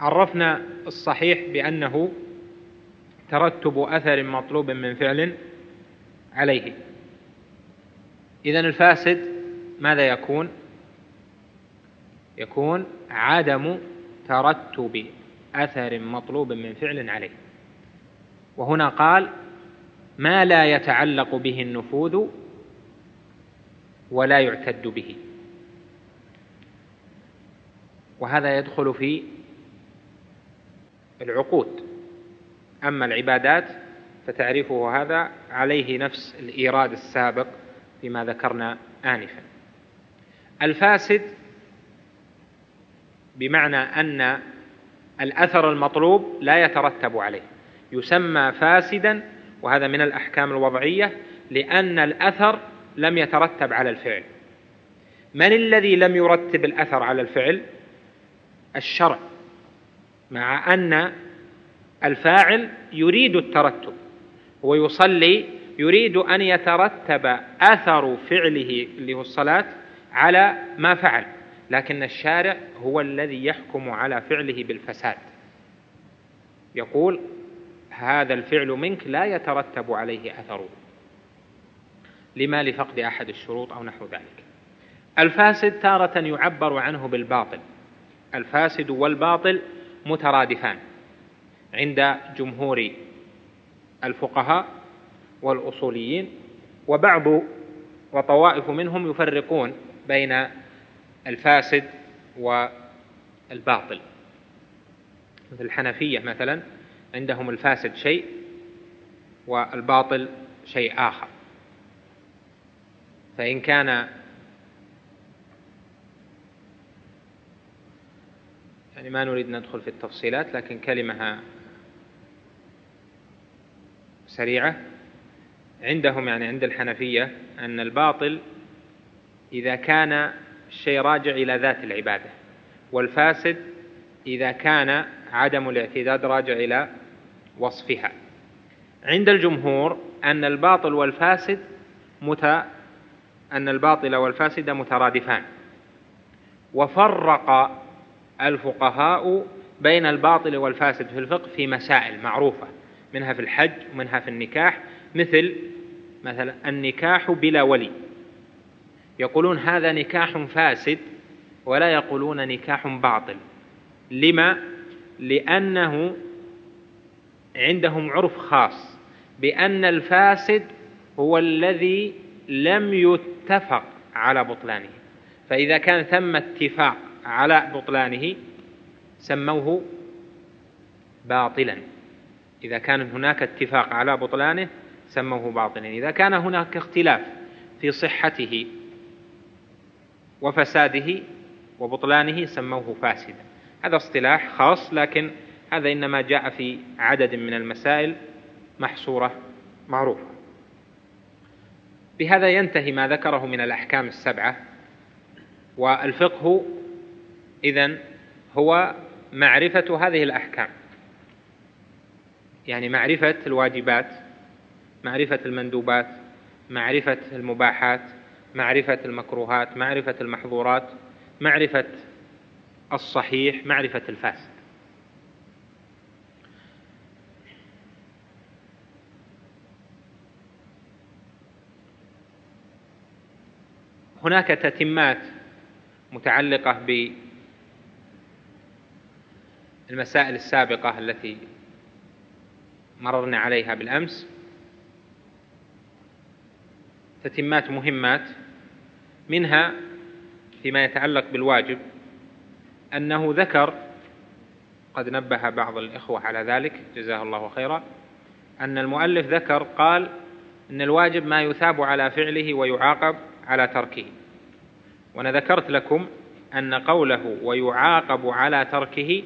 Speaker 1: عرفنا الصحيح بأنه ترتب أثر مطلوب من فعل عليه. إذن الفاسد ماذا يكون؟ يكون عدم ترتب أثر مطلوب من فعل عليه. وهنا قال ما لا يتعلق به النفوذ ولا يعتد به. وهذا يدخل في العقود. أما العبادات فتعريفه هذا عليه نفس الإيراد السابق فيما ذكرنا آنفا. الفاسد بمعنى أن الأثر المطلوب لا يترتب عليه يسمى فاسدا وهذا من الأحكام الوضعية لأن الأثر لم يترتب على الفعل. من الذي لم يرتب الأثر على الفعل؟ الشرع مع أن الفاعل يريد الترتب ويصلي يريد أن يترتب أثر فعله اللي هو الصلاة على ما فعل لكن الشارع هو الذي يحكم على فعله بالفساد. يقول هذا الفعل منك لا يترتب عليه أثره لما لفقد أحد الشروط أو نحو ذلك. الفاسد تارة يعبر عنه بالباطل. الفاسد والباطل مترادفان. عند جمهور الفقهاء والأصوليين وبعض وطوائف منهم يفرقون بين الفاسد والباطل. مثل الحنفية مثلا عندهم الفاسد شيء والباطل شيء آخر. فإن كان يعني ما نريد ندخل في التفصيلات لكن كلمة سريعة. عندهم يعني عند الحنفية أن الباطل إذا كان الشيء راجع إلى ذات العبادة والفاسد إذا كان عدم الاعتداد راجع إلى وصفها. عند الجمهور أن الباطل والفاسد مت أن الباطل والفاسد مترادفان. وفرق الفقهاء بين الباطل والفاسد في الفقه في مسائل معروفة منها في الحج ومنها في النكاح مثل مثلا النكاح بلا ولي. يقولون هذا نكاح فاسد ولا يقولون نكاح باطل. لما؟ لأنه عندهم عرف خاص بأن الفاسد هو الذي لم يتفق على بطلانه. فإذا كان ثم اتفاق على بطلانه سموه باطلا. إذا كان هناك اتفاق على بطلانه سموه باطلا. إذا كان هناك اختلاف في صحته وفساده وبطلانه سموه فاسدا. هذا اصطلاح خاص لكن هذا إنما جاء في عدد من المسائل محصورة معروفة. بهذا ينتهي ما ذكره من الأحكام السبعة. والفقه إذن هو معرفة هذه الأحكام. يعني معرفة الواجبات معرفة المندوبات معرفة المباحات معرفة المكروهات معرفة المحظورات معرفة الصحيح معرفة الفاسد. هناك تتمات متعلقة بالمسائل السابقة التي مررنا عليها بالأمس. تتمات مهمات منها فيما يتعلق بالواجب أنه ذكر قد نبه بعض الإخوة على ذلك جزاه الله خيرا أن المؤلف ذكر قال أن الواجب ما يثاب على فعله ويعاقب على تركه. وأنا ذكرت لكم أن قوله ويعاقب على تركه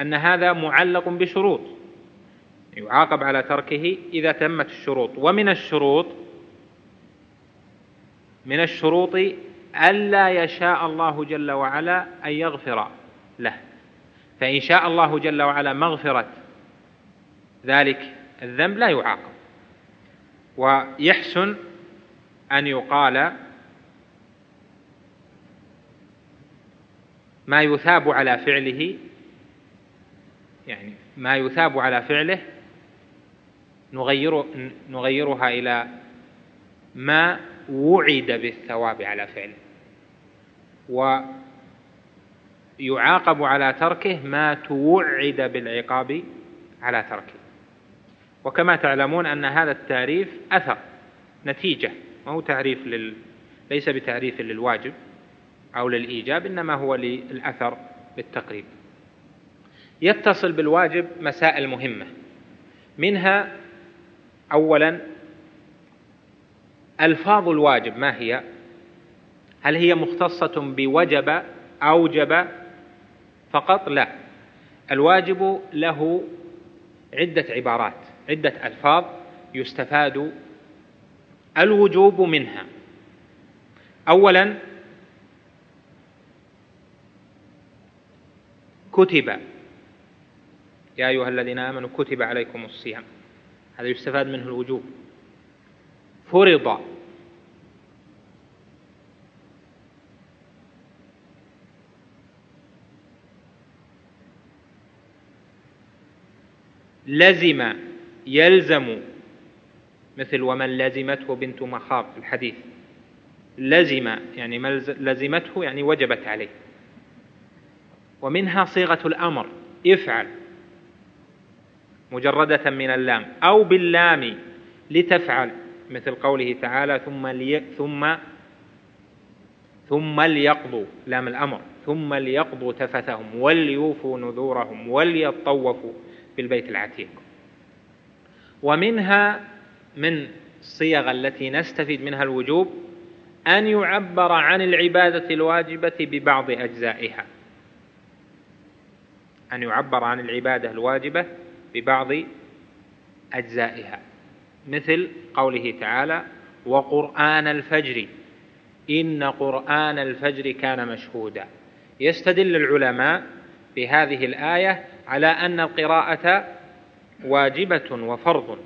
Speaker 1: أن هذا معلق بشروط. يعاقب على تركه إذا تمت الشروط. ومن الشروط من الشروط ألا يشاء الله جل وعلا أن يغفر له. فإن شاء الله جل وعلا مغفرة ذلك الذنب لا يعاقب. ويحسن أن يقال ما يثاب على فعله يعني ما يثاب على فعله نغير نغيرها إلى ما وعد بالثواب على فعله ويعاقب على تركه ما توعد بالعقاب على تركه. وكما تعلمون أن هذا التعريف أثر نتيجة ما هو تعريف لل... ليس بتعريف للواجب أو للإيجاب إنما هو للأثر بالتقريب. يتصل بالواجب مسائل مهمة منها أولا ألفاظ الواجب ما هي؟ هل هي مختصة بوجب أوجب فقط؟ لا. الواجب له عدة عبارات عدة ألفاظ يستفاد الوجوب منها. أولا كتب. يا أيها الذين آمنوا كتب عليكم الصيام. هذا يستفاد منه الوجوب. فرض. لزم يلزم مثل ومن لزمته بنت مخاض في الحديث. لزم يعني لزمته يعني وجبت عليه. ومنها صيغة الأمر افعل. مجردة من اللام أو باللام لتفعل مثل قوله تعالى ثم لي ثم ثم ليقضوا لام الأمر ثم ليقضوا تفثهم وليوفوا نذورهم وليطوفوا بالبيت العتيق. ومنها من الصيغ التي نستفيد منها الوجوب أن يعبر عن العبادة الواجبة ببعض أجزائها. أن يعبر عن العبادة الواجبة ببعض أجزائها مثل قوله تعالى وقرآن الفجر إن قرآن الفجر كان مشهودا. يستدل العلماء بهذه الآية على أن القراءة واجبة وفرض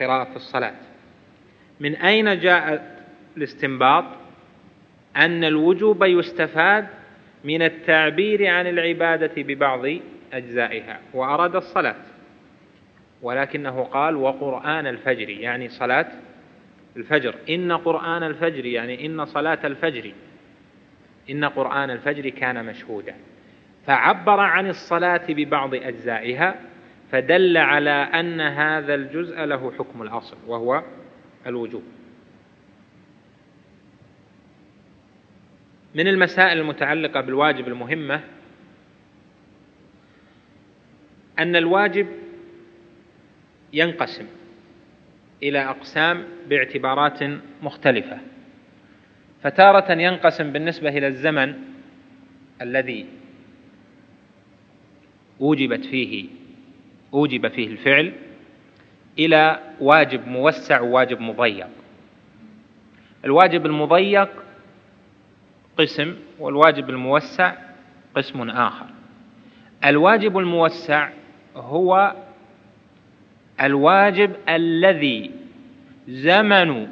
Speaker 1: قراءة في الصلاة. من أين جاء الاستنباط؟ أن الوجوب يستفاد من التعبير عن العبادة ببعض أجزائها وأراد الصلاة. ولكنه قال وقرآن الفجر يعني صلاة الفجر. إن قرآن الفجر يعني إن صلاة الفجر. إن قرآن الفجر كان مشهودا. فعبر عن الصلاة ببعض أجزائها فدل على أن هذا الجزء له حكم الأصل وهو الوجوب. من المسائل المتعلقة بالواجب المهمة أن الواجب ينقسم إلى أقسام باعتبارات مختلفة. فتارة ينقسم بالنسبة إلى الزمن الذي أوجبت فيه أوجب فيه الفعل إلى واجب موسع وواجب مضيق. الواجب المضيق قسم والواجب الموسع قسم آخر. الواجب الموسع هو الواجب الذي زمن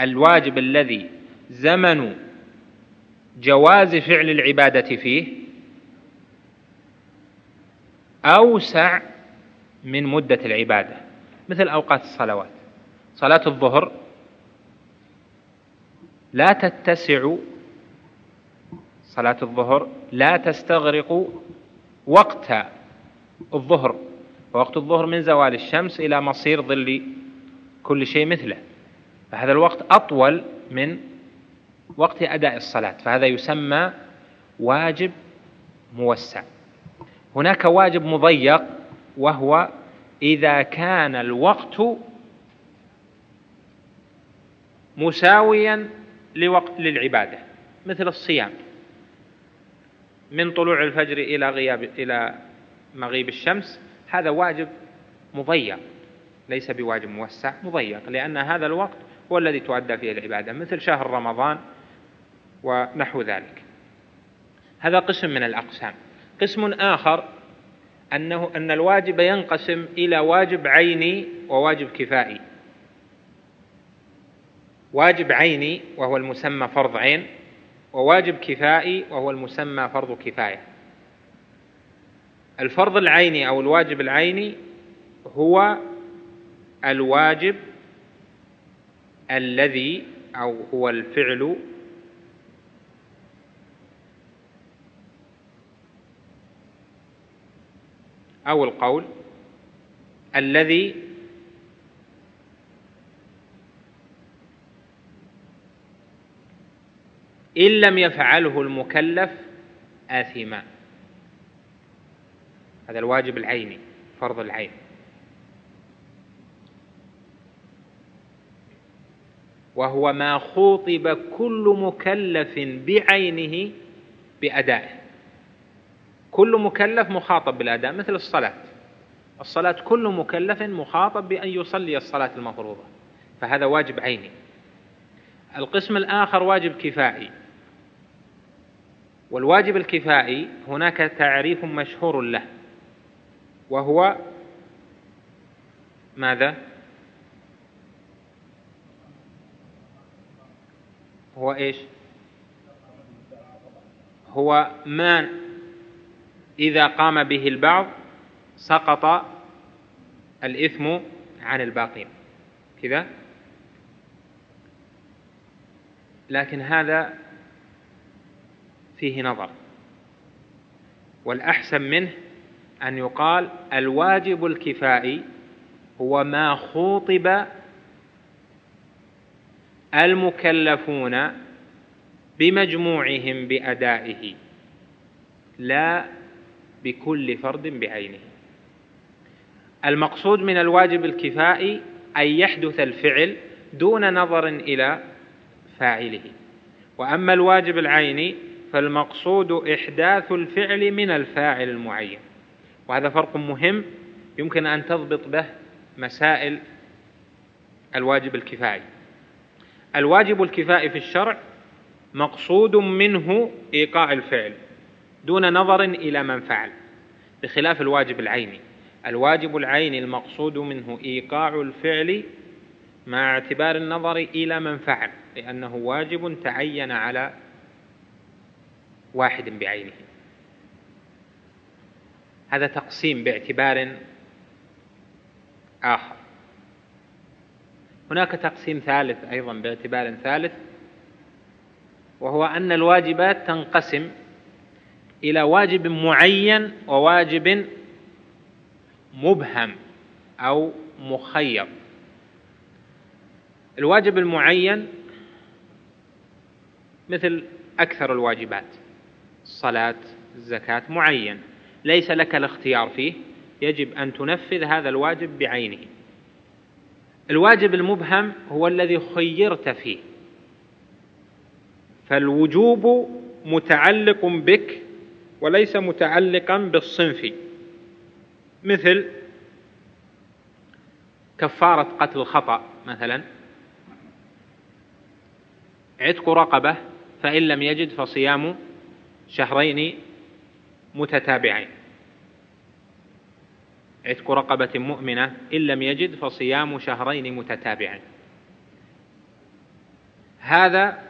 Speaker 1: الواجب الذي زمن جواز فعل العبادة فيه أوسع من مدة العبادة مثل أوقات الصلوات. صلاة الظهر لا تتسع صلاة الظهر لا تستغرق وقت الظهر ووقت الظهر من زوال الشمس إلى مصير ظل كل شيء مثله. فهذا الوقت أطول من وقت أداء الصلاة فهذا يسمى واجب موسع. هناك واجب مضيق وهو إذا كان الوقت مساويا لوقت للعبادة مثل الصيام. من طلوع الفجر إلى غياب إلى مغيب الشمس هذا واجب مضيق ليس بواجب موسع مضيق لأن هذا الوقت هو الذي تؤدى فيه العبادة مثل شهر رمضان ونحو ذلك. هذا قسم من الأقسام. قسم آخر أنه أن الواجب ينقسم إلى واجب عيني وواجب كفائي. واجب عيني وهو المسمى فرض عين وواجب كفائي وهو المسمى فرض كفاية. الفرض العيني أو الواجب العيني هو الواجب الذي أو هو الفعل أو القول الذي إن لم يفعله المكلف آثما. هذا الواجب العيني فرض العين. وهو ما خوطب كل مكلف بعينه بأدائه. كل مكلف مخاطب بالأداء مثل الصلاة. الصلاة كل مكلف مخاطب بأن يصلي الصلاة المفروضة. فهذا واجب عيني. القسم الآخر واجب كفائي. والواجب الكفائي هناك تعريف مشهور له. وهو ماذا؟ هو إيش؟ هو ما إذا قام به البعض سقط الإثم عن الباقين. كذا؟ لكن هذا فيه نظر. والأحسن منه أن يقال الواجب الكفائي هو ما خوطب المكلفون بمجموعهم بأدائه لا بكل فرد بعينه. المقصود من الواجب الكفائي أن يحدث الفعل دون نظر إلى فاعله. وأما الواجب العيني فالمقصود إحداث الفعل من الفاعل المعين. وهذا فرق مهم يمكن أن تضبط به مسائل الواجب الكفائي. الواجب الكفائي في الشرع مقصود منه إيقاع الفعل دون نظر إلى من فعل بخلاف الواجب العيني. الواجب العيني المقصود منه إيقاع الفعل مع اعتبار النظر إلى من فعل لأنه واجب تعين على واحد بعينه. هذا تقسيم باعتبار آخر. هناك تقسيم ثالث أيضا باعتبار ثالث وهو أن الواجبات تنقسم إلى واجب معين وواجب مبهم أو مخير. الواجب المعين مثل أكثر الواجبات الصلاة الزكاة معين. ليس لك الاختيار فيه. يجب أن تنفذ هذا الواجب بعينه. الواجب المبهم هو الذي خيرت فيه. فالوجوب متعلق بك وليس متعلقا بالصنف. مثل كفارة قتل الخطأ مثلا. عتق رقبة فإن لم يجد فصيام شهرين متتابعين. عتق رقبة مؤمنة إن لم يجد فصيام شهرين متتابعين. هذا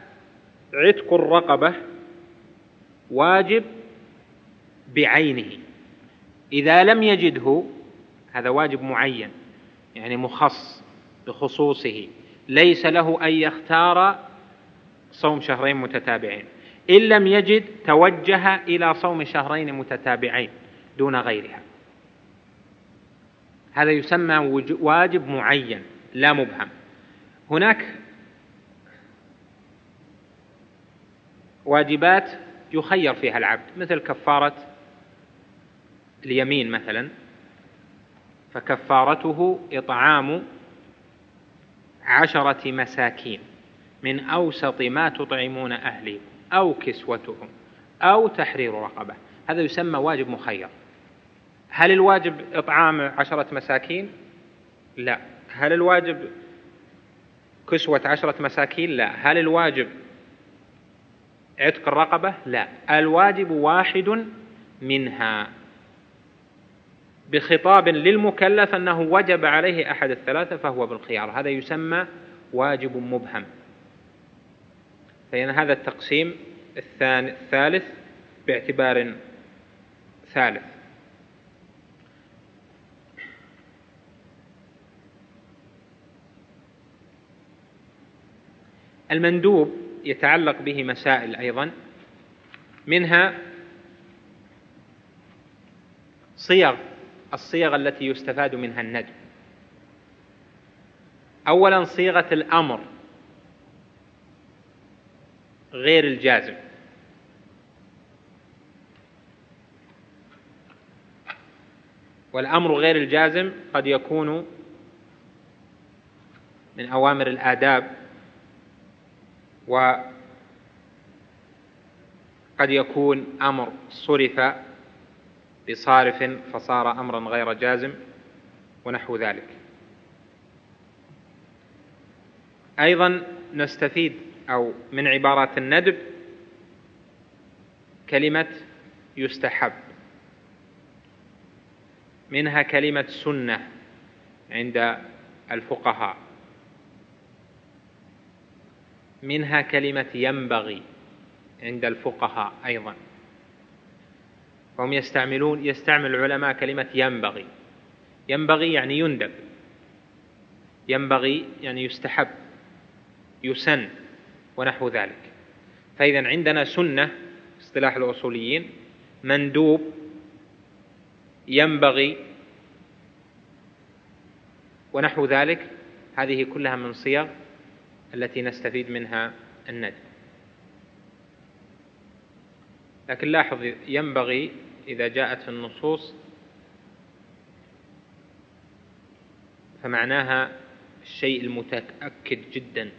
Speaker 1: عتق الرقبة واجب بعينه. إذا لم يجده هذا واجب معين يعني مخص بخصوصه ليس له أن يختار صوم شهرين متتابعين. إن لم يجد توجه إلى صوم شهرين متتابعين دون غيرها. هذا يسمى واجب معين لا مبهم. هناك واجبات يخير فيها العبد مثل كفارة اليمين مثلا. فكفارته إطعام عشرة مساكين من أوسط ما تطعمون أهلي. أو كسوتهم أو تحرير رقبة. هذا يسمى واجب مخير. هل الواجب إطعام عشرة مساكين؟ لا. هل الواجب كسوة عشرة مساكين؟ لا. هل الواجب عتق الرقبة؟ لا. الواجب واحد منها. بخطاب للمكلف أنه وجب عليه أحد الثلاثة فهو بالخيار. هذا يسمى واجب مبهم. فإن هذا التقسيم الثاني الثالث باعتبار ثالث. المندوب يتعلق به مسائل أيضا منها صيغ الصيغ التي يستفاد منها الندب. أولا صيغة الأمر. غير الجازم. والأمر غير الجازم قد يكون من أوامر الآداب وقد يكون أمر صرف بصارف فصار أمرا غير جازم ونحو ذلك. أيضا نستفيد أو من عبارات الندب كلمة يستحب. منها كلمة سنة عند الفقهاء. منها كلمة ينبغي عند الفقهاء أيضا. فهم يستعملون يستعمل العلماء كلمة ينبغي. ينبغي يعني يندب. ينبغي يعني يستحب يسن. ونحو ذلك. فإذا عندنا سنة اصطلاح الأصوليين مندوب ينبغي ونحو ذلك هذه كلها من صيغ التي نستفيد منها الندب. لكن لاحظ ينبغي إذا جاءت في النصوص فمعناها الشيء المتأكد جدا.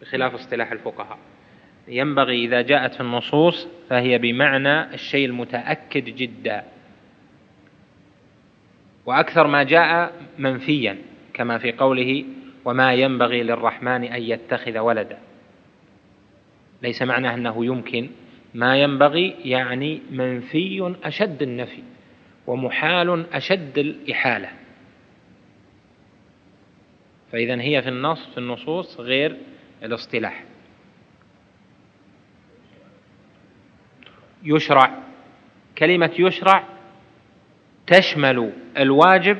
Speaker 1: بخلاف اصطلاح الفقهاء. ينبغي إذا جاءت في النصوص فهي بمعنى الشيء المتأكد جدا. وأكثر ما جاء منفيا كما في قوله وما ينبغي للرحمن أن يتخذ ولدا ليس معناه أنه يمكن. ما ينبغي يعني منفي أشد النفي ومحال أشد الإحالة. فإذا هي في النص في النصوص غير الاصطلاح. يشرع كلمة يشرع تشمل الواجب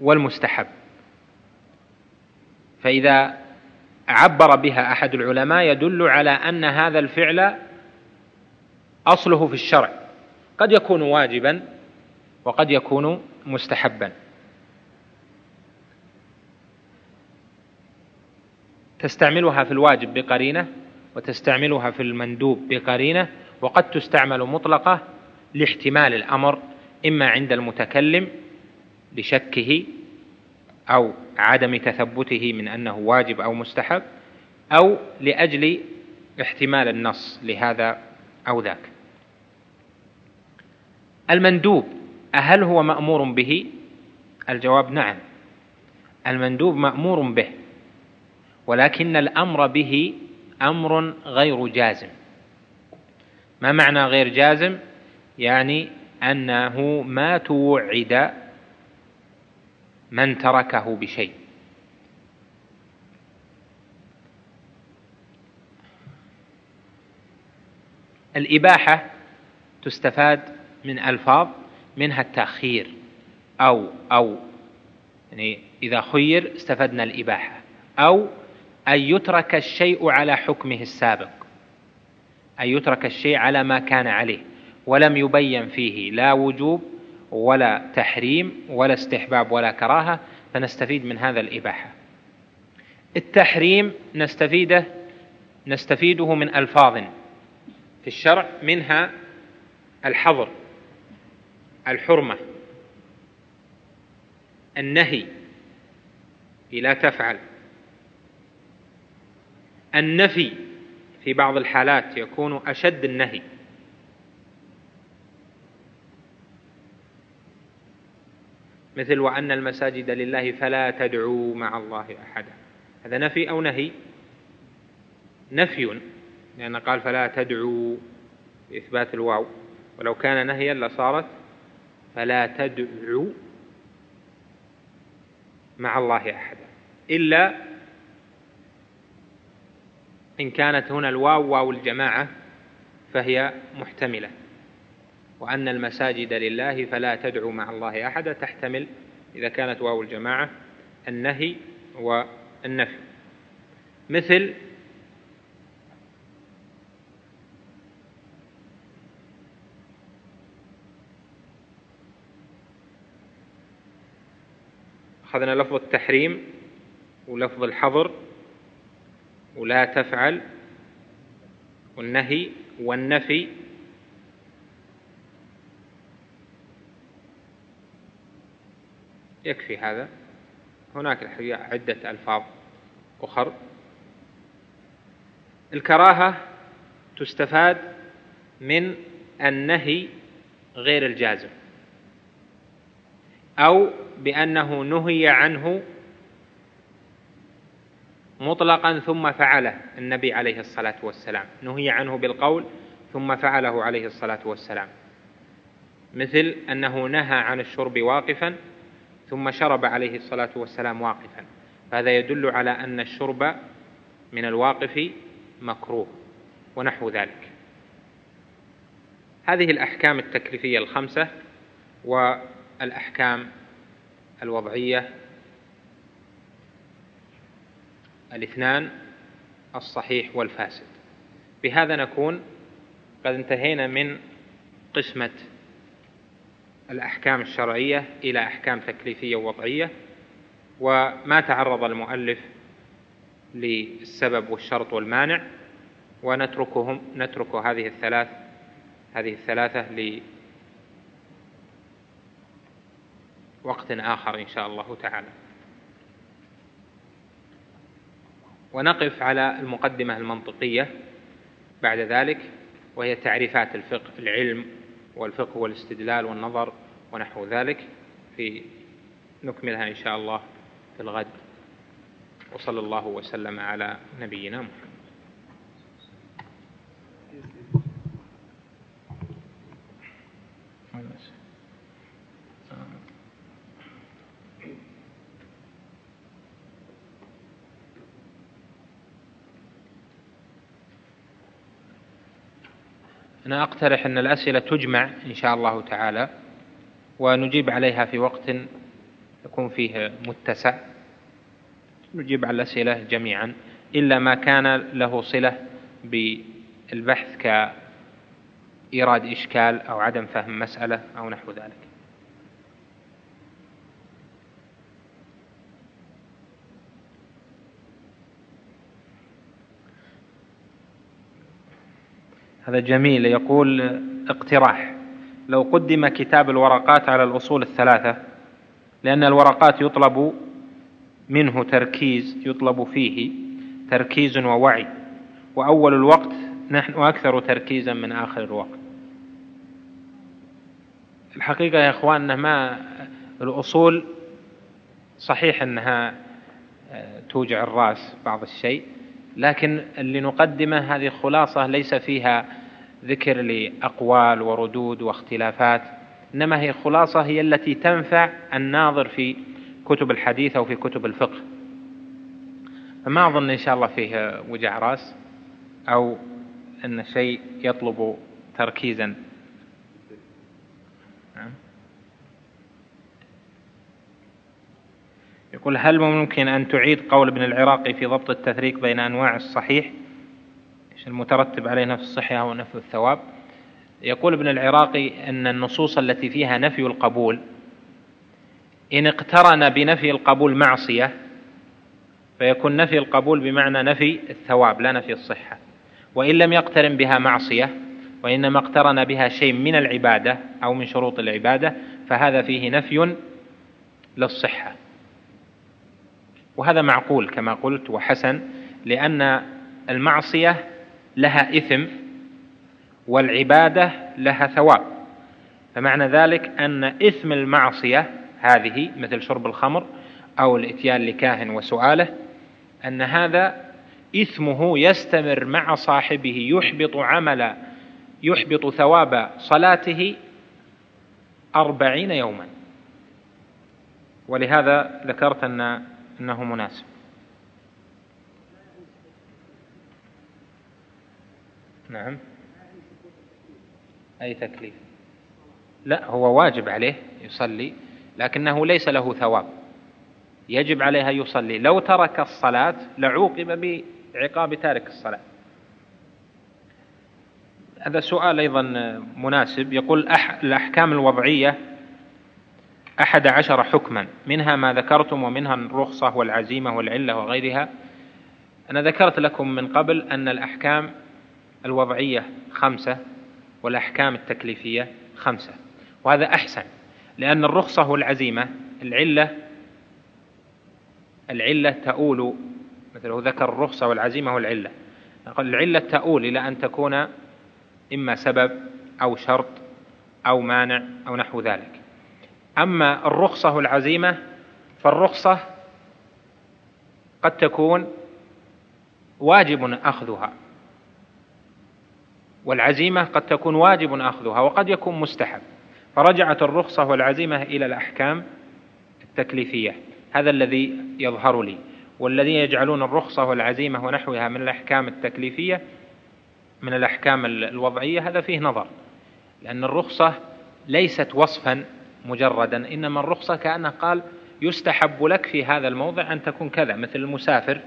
Speaker 1: والمستحب. فإذا عبر بها أحد العلماء يدل على أن هذا الفعل أصله في الشرع. قد يكون واجبا وقد يكون مستحبا. تستعملها في الواجب بقرينة وتستعملها في المندوب بقرينة وقد تستعمل مطلقة لاحتمال الأمر إما عند المتكلم لشكه أو عدم تثبته من أنه واجب أو مستحب أو لأجل احتمال النص لهذا أو ذاك. المندوب أهل هو مأمور به؟ الجواب نعم. المندوب مأمور به. ولكن الأمر به أمر غير جازم. ما معنى غير جازم؟ يعني أنه ما توعد من تركه بشيء. الإباحة تستفاد من ألفاظ منها التأخير أو أو يعني إذا خير استفدنا الإباحة. أو أن يترك الشيء على حكمه السابق. أن يترك الشيء على ما كان عليه ولم يبين فيه لا وجوب ولا تحريم ولا استحباب ولا كراهة فنستفيد من هذا الإباحة. التحريم نستفيده نستفيده من ألفاظ في الشرع منها الحظر الحرمة النهي لا تفعل. النفي في بعض الحالات يكون أشد النهي. مثل وأن المساجد لله فلا تدعوا مع الله أحدا. هذا نفي أو نهي؟ نفي لأن قال فلا تدعوا بإثبات الواو. ولو كان نهيا لصارت فلا تدعوا مع الله أحدا. إلا إن كانت هنا الواو واو الجماعة فهي محتملة. وأن المساجد لله فلا تدعوا مع الله أحدا تحتمل إذا كانت واو الجماعة النهي والنفي. مثل أخذنا لفظ التحريم ولفظ الحظر. ولا تفعل والنهي والنفي. يكفي هذا. هناك الحقيقة عدة ألفاظ أخر. الكراهة تستفاد من النهي غير الجازم أو بأنه نهي عنه مطلقا ثم فعله النبي عليه الصلاة والسلام. نهي عنه بالقول ثم فعله عليه الصلاة والسلام. مثل أنه نهى عن الشرب واقفا ثم شرب عليه الصلاة والسلام واقفا. فهذا يدل على أن الشرب من الواقف مكروه ونحو ذلك. هذه الأحكام التكليفية الخمسة والأحكام الوضعية الاثنان الصحيح والفاسد. بهذا نكون قد انتهينا من قسمة الأحكام الشرعية إلى أحكام تكليفية ووضعية وما تعرض المؤلف للسبب والشرط والمانع ونتركهم نترك هذه الثلاث هذه الثلاثة لوقت آخر إن شاء الله تعالى. ونقف على المقدمة المنطقية بعد ذلك وهي تعريفات الفقه العلم والفقه والاستدلال والنظر ونحو ذلك في نكملها إن شاء الله في الغد. وصلى الله وسلم على نبينا محمد. أنا أقترح أن الأسئلة تجمع إن شاء الله تعالى ونجيب عليها في وقت يكون فيه متسع. نجيب على الأسئلة جميعا إلا ما كان له صلة بالبحث كإيراد إشكال أو عدم فهم مسألة أو نحو ذلك. هذا جميل يقول اقتراح. لو قدم كتاب الورقات على الأصول الثلاثة لأن الورقات يطلب منه تركيز يطلب فيه تركيز ووعي. وأول الوقت نحن أكثر تركيزا من آخر الوقت. الحقيقة يا إخواننا ما الأصول صحيح أنها توجع الرأس بعض الشيء لكن اللي نقدمه هذه خلاصة ليس فيها ذكر لأقوال وردود واختلافات إنما هي خلاصة هي التي تنفع الناظر في كتب الحديث أو في كتب الفقه. فما أظن إن شاء الله فيه وجع رأس أو أن شيء يطلب تركيزا. يقول هل ممكن أن تعيد قول ابن العراقي في ضبط التفريق بين أنواع الصحيح؟ المترتب عليه نفي الصحة ونفي الثواب؟ يقول ابن العراقي أن النصوص التي فيها نفي القبول إن اقترن بنفي القبول معصية فيكون نفي القبول بمعنى نفي الثواب لا نفي الصحة. وإن لم يقترن بها معصية وإنما اقترن بها شيء من العبادة أو من شروط العبادة فهذا فيه نفي للصحة. وهذا معقول كما قلت وحسن لأن المعصية لها إثم والعبادة لها ثواب. فمعنى ذلك أن إثم المعصية هذه مثل شرب الخمر أو الإتيان لكاهن وسؤاله أن هذا إثمه يستمر مع صاحبه يحبط عمل يحبط ثواب صلاته أربعين يوما. ولهذا ذكرت أن أنه مناسب. نعم. أي تكليف؟ لا هو واجب عليه يصلي لكنه ليس له ثواب. يجب عليه أن يصلي. لو ترك الصلاة لعوقب بعقاب تارك الصلاة. هذا سؤال أيضا مناسب. يقول الأحكام الوضعية أحد عشر حكما منها ما ذكرتم ومنها الرخصة والعزيمة والعلة وغيرها. أنا ذكرت لكم من قبل أن الأحكام الوضعية خمسة والأحكام التكليفية خمسة وهذا أحسن لأن الرخصة والعزيمة العلة العلة تؤول مثله ذكر الرخصة والعزيمة والعلة. العلة تؤول إلى أن تكون إما سبب أو شرط أو مانع أو نحو ذلك. أما الرخصة والعزيمة فالرخصة قد تكون واجب أخذها والعزيمة قد تكون واجب أخذها وقد يكون مستحب. فرجعت الرخصة والعزيمة إلى الأحكام التكليفية هذا الذي يظهر لي. والذين يجعلون الرخصة والعزيمة ونحوها من الأحكام التكليفية من الأحكام الوضعية هذا فيه نظر لأن الرخصة ليست وصفا مجردا. إنما الرخصة كأنه قال يستحب لك في هذا الموضع أن تكون كذا مثل المسافر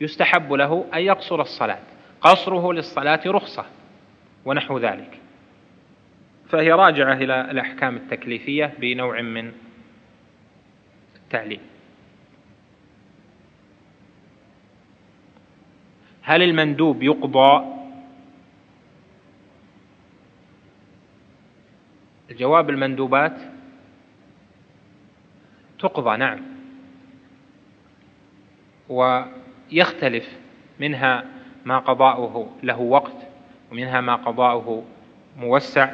Speaker 1: يستحب له أن يقصر الصلاة. قصره للصلاة رخصة ونحو ذلك. فهي راجعة إلى الأحكام التكليفية بنوع من التعليم هل المندوب يقضى الجواب المندوبات؟ تقضى نعم. ويختلف منها ما قضاؤه له وقت ومنها ما قضاؤه موسع.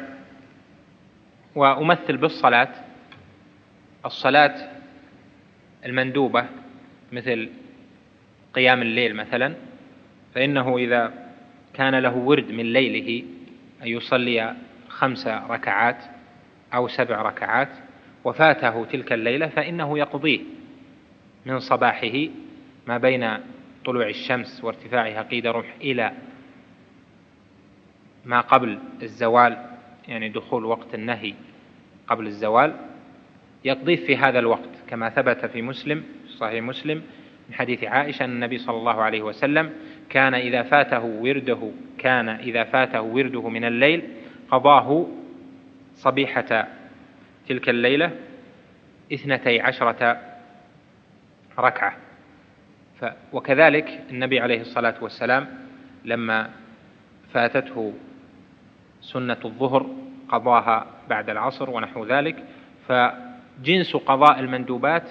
Speaker 1: وأمثل بالصلاة الصلاة المندوبة مثل قيام الليل مثلا فإنه إذا كان له ورد من ليله أن يصلي خمس ركعات أو سبع ركعات وفاته تلك الليلة فإنه يقضيه من صباحه ما بين طلوع الشمس وارتفاعها قيد رمح إلى ما قبل الزوال يعني دخول وقت النهي قبل الزوال. يقضيه في هذا الوقت كما ثبت في مسلم في صحيح مسلم من حديث عائشة أن النبي صلى الله عليه وسلم كان إذا فاته ورده كان إذا فاته ورده من الليل قضاه صبيحة تلك الليلة اثنتي عشرة ركعة. ف وكذلك النبي عليه الصلاة والسلام لما فاتته سنة الظهر قضاها بعد العصر ونحو ذلك فجنس قضاء المندوبات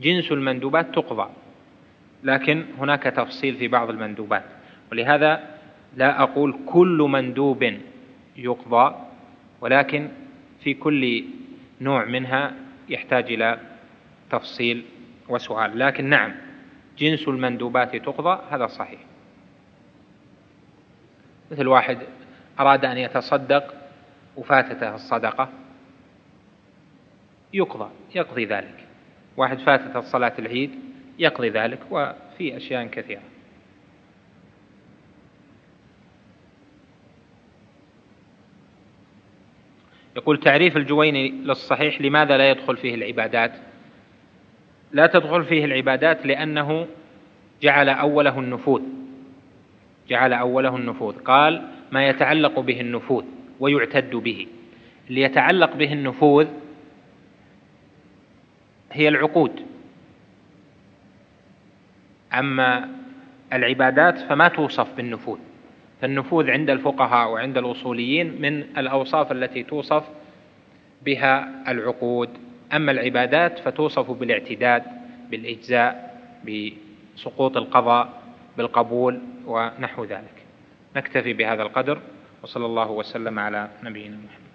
Speaker 1: جنس المندوبات تقضى لكن هناك تفصيل في بعض المندوبات. ولهذا لا أقول كل مندوب يقضى ولكن في كل نوع منها يحتاج إلى تفصيل وسؤال. لكن نعم جنس المندوبات تقضى هذا صحيح. مثل واحد أراد أن يتصدق وفاتته الصدقة يقضى يقضي ذلك. واحد فاتته صلاة العيد يقضي ذلك وفي أشياء كثيرة. يقول تعريف الجويني للصحيح لماذا لا يدخل فيه العبادات؟ لا تدخل فيه العبادات لأنه جعل أوله النفوذ. جعل أوله النفوذ. قال ما يتعلق به النفوذ ويعتد به. اللي يتعلق به النفوذ هي العقود. أما العبادات فما توصف بالنفوذ. فالنفوذ عند الفقهاء وعند الأصوليين من الأوصاف التي توصف بها العقود. أما العبادات فتوصف بالاعتداد بالإجزاء بسقوط القضاء بالقبول ونحو ذلك. نكتفي بهذا القدر وصلى الله وسلم على نبينا محمد.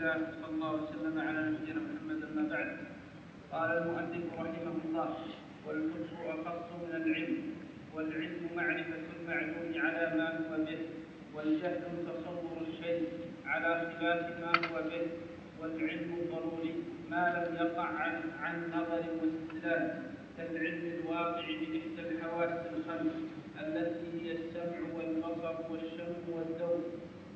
Speaker 2: الحمد لله صلى الله وسلم على نبينا محمد أما بعد. قال المؤلف رحمه الله والكفر أخص من العلم والعلم معرفة المعلوم على ما هو به والجهل تصور الشيء على خلاف ما هو به والعلم الضروري ما لم يقع عن عن نظر واستدلال كالعلم الواقع بإحدى الحواس الخمس التي هي السمع والبصر والشم والذوق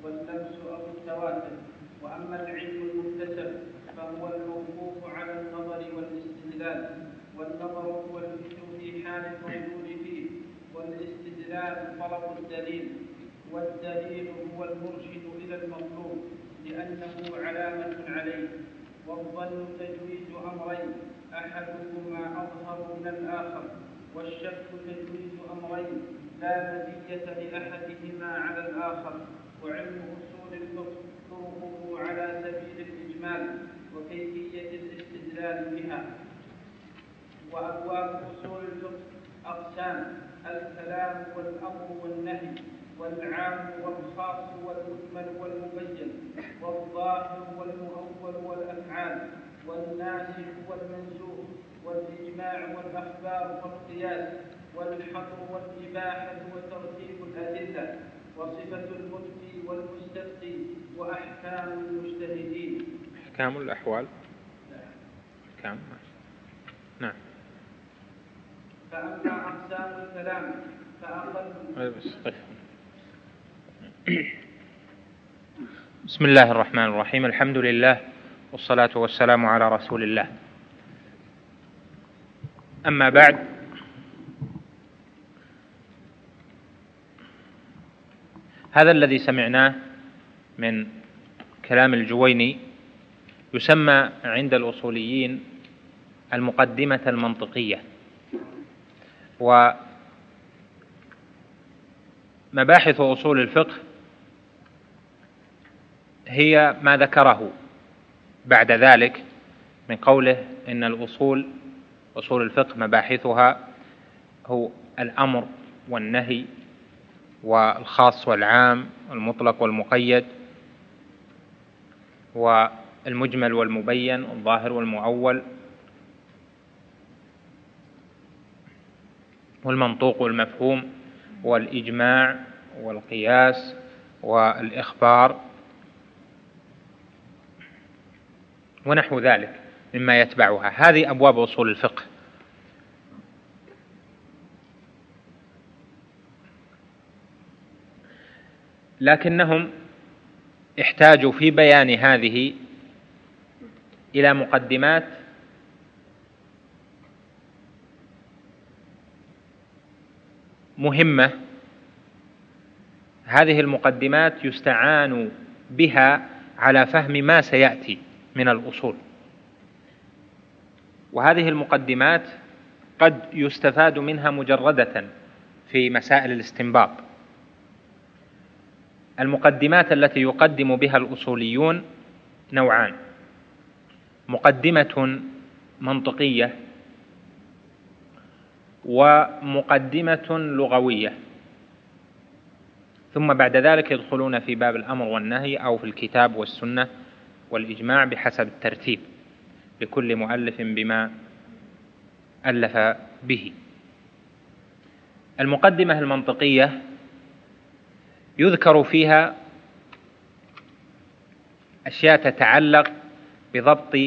Speaker 2: واللمس أو التواتر وأما العلم المكتسب فهو الموقوف على النظر والاستدلال والنظر هو الفكر في حال الموجود فيه والاستدلال طلب الدليل والدليل هو المرشد إلى المطلوب لأنه علامة عليه والظن تجويز أمرين أحدهما أظهر من الآخر والشك تجويز أمرين لا مزية لأحدهما على الآخر وعلم أصول الفقه طرقه على سبيل الإجمال وكيفية الاستدلال بها. وأبواب أصول الفقه أقسام الكلام والأمر والنهي والعام والخاص والمجمل والمبين والظاهر والمؤول والأفعال والناسخ والمنسوخ والإجماع والأخبار والقياس والحظر والإباحة وترتيب الأدلة وصفة المفتي والمستفتي وأحكام المجتهدين.
Speaker 1: أحكام الأحوال. أحكام. نعم.
Speaker 2: فأما أقسام الكلام فأقل
Speaker 1: طيب. بسم الله الرحمن الرحيم. الحمد لله والصلاة والسلام على رسول الله. أما بعد هذا الذي سمعناه من كلام الجويني يسمى عند الأصوليين المقدمة المنطقية. ومباحث أصول الفقه هي ما ذكره بعد ذلك من قوله إن الأصول أصول الفقه مباحثها هو الأمر والنهي والخاص والعام المطلق والمقيد والمجمل والمبين الظاهر والمؤول والمنطوق والمفهوم والإجماع والقياس والإخبار ونحو ذلك مما يتبعها. هذه أبواب أصول الفقه. لكنهم احتاجوا في بيان هذه إلى مقدمات مهمة. هذه المقدمات يستعان بها على فهم ما سيأتي من الأصول. وهذه المقدمات قد يستفاد منها مجردة في مسائل الاستنباط. المقدمات التي يقدم بها الأصوليون نوعان. مقدمة منطقية ومقدمة لغوية. ثم بعد ذلك يدخلون في باب الأمر والنهي أو في الكتاب والسنة والإجماع بحسب الترتيب لكل مؤلف بما ألف به. المقدمة المنطقية يذكر فيها أشياء تتعلق بضبط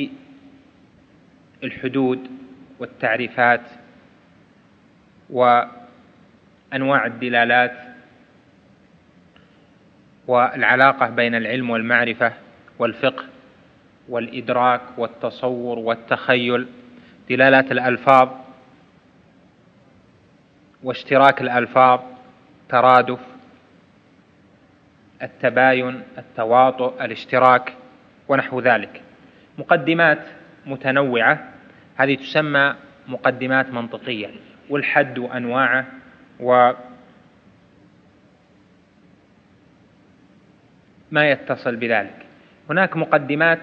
Speaker 1: الحدود والتعريفات وأنواع الدلالات والعلاقة بين العلم والمعرفة والفقه والإدراك والتصور والتخيل دلالات الألفاظ واشتراك الألفاظ ترادف التباين التواطؤ الاشتراك ونحو ذلك. مقدمات متنوعة هذه تسمى مقدمات منطقية والحد وأنواعه و ما يتصل بذلك. هناك مقدمات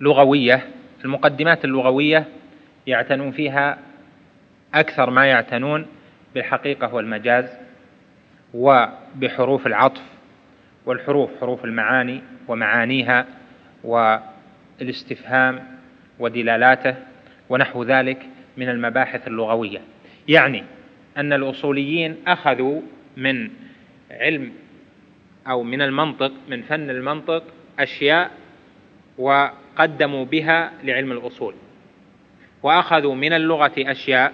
Speaker 1: لغوية المقدمات اللغوية يعتنون فيها أكثر ما يعتنون بالحقيقة والمجاز. وبحروف العطف والحروف حروف المعاني ومعانيها والاستفهام ودلالاته ونحو ذلك من المباحث اللغوية. يعني أن الأصوليين أخذوا من علم أو من المنطق من فن المنطق أشياء وقدموا بها لعلم الأصول. وأخذوا من اللغة أشياء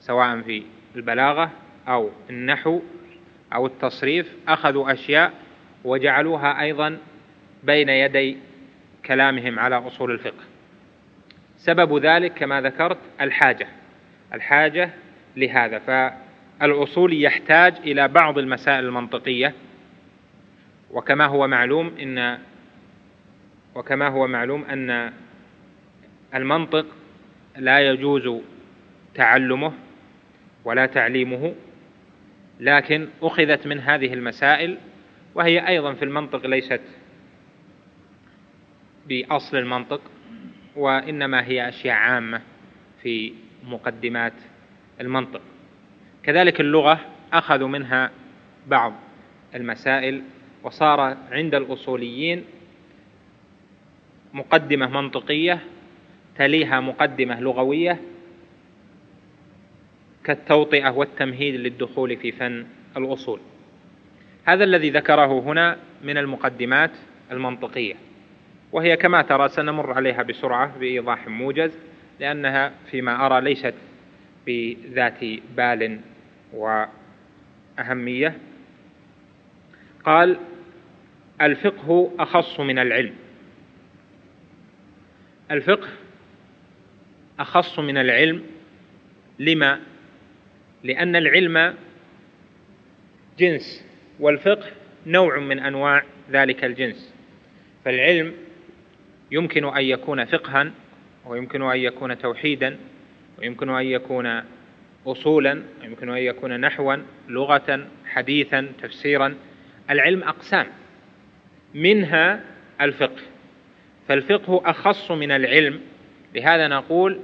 Speaker 1: سواء في البلاغة أو النحو أو التصريف أخذوا أشياء وجعلوها أيضا بين يدي كلامهم على أصول الفقه. سبب ذلك كما ذكرت الحاجة الحاجة لهذا. فالأصول يحتاج إلى بعض المسائل المنطقية وكما هو معلوم إن وكما هو معلوم أن المنطق لا يجوز تعلمه ولا تعليمه. لكن أخذت من هذه المسائل وهي أيضا في المنطق ليست بأصل المنطق وإنما هي أشياء عامة في مقدمات المنطق. كذلك اللغة أخذوا منها بعض المسائل وصار عند الأصوليين مقدمة منطقية تليها مقدمة لغوية كالتوطئة والتمهيد للدخول في فن الأصول هذا الذي ذكره هنا من المقدمات المنطقية وهي كما ترى سنمر عليها بسرعة بإيضاح موجز لأنها فيما أرى ليست بذات بال وأهمية قال الفقه أخص من العلم الفقه أخص من العلم لما؟ لأن العلم جنس والفقه نوع من أنواع ذلك الجنس. فالعلم يمكن أن يكون فقها ويمكن أن يكون توحيدا ويمكن أن يكون أصولا ويمكن أن يكون نحوا لغة حديثا تفسيرا. العلم أقسام منها الفقه. فالفقه أخص من العلم. لهذا نقول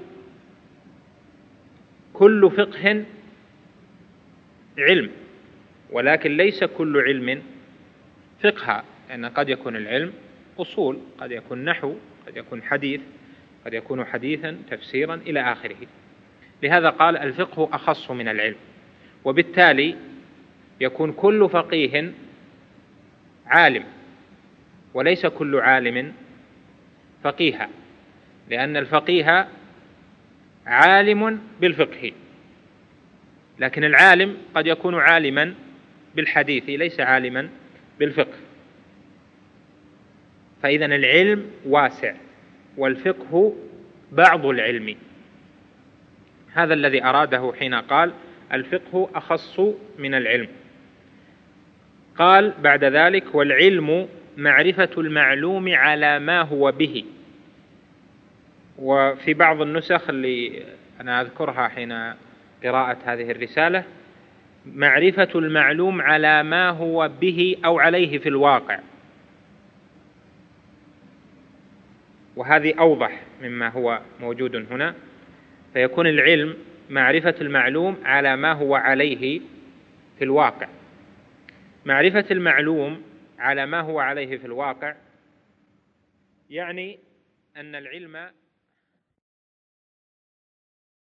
Speaker 1: كل فقه علم ولكن ليس كل علم فقها لأن قد يكون العلم أصول قد يكون نحو قد يكون حديث قد يكون حديثا تفسيرا إلى آخره. لهذا قال الفقه أخص من العلم وبالتالي يكون كل فقيه عالم وليس كل عالم فقيها لأن الفقيه عالم بالفقه. لكن العالم قد يكون عالما بالحديث ليس عالما بالفقه. فإذا العلم واسع والفقه بعض العلم. هذا الذي أراده حين قال الفقه أخص من العلم. قال بعد ذلك والعلم معرفة المعلوم على ما هو به. وفي بعض النسخ اللي أنا أذكرها حين قراءة هذه الرسالة معرفة المعلوم على ما هو به أو عليه في الواقع. وهذه أوضح مما هو موجود هنا. فيكون العلم معرفة المعلوم على ما هو عليه في الواقع. معرفة المعلوم على ما هو عليه في الواقع يعني أن العلم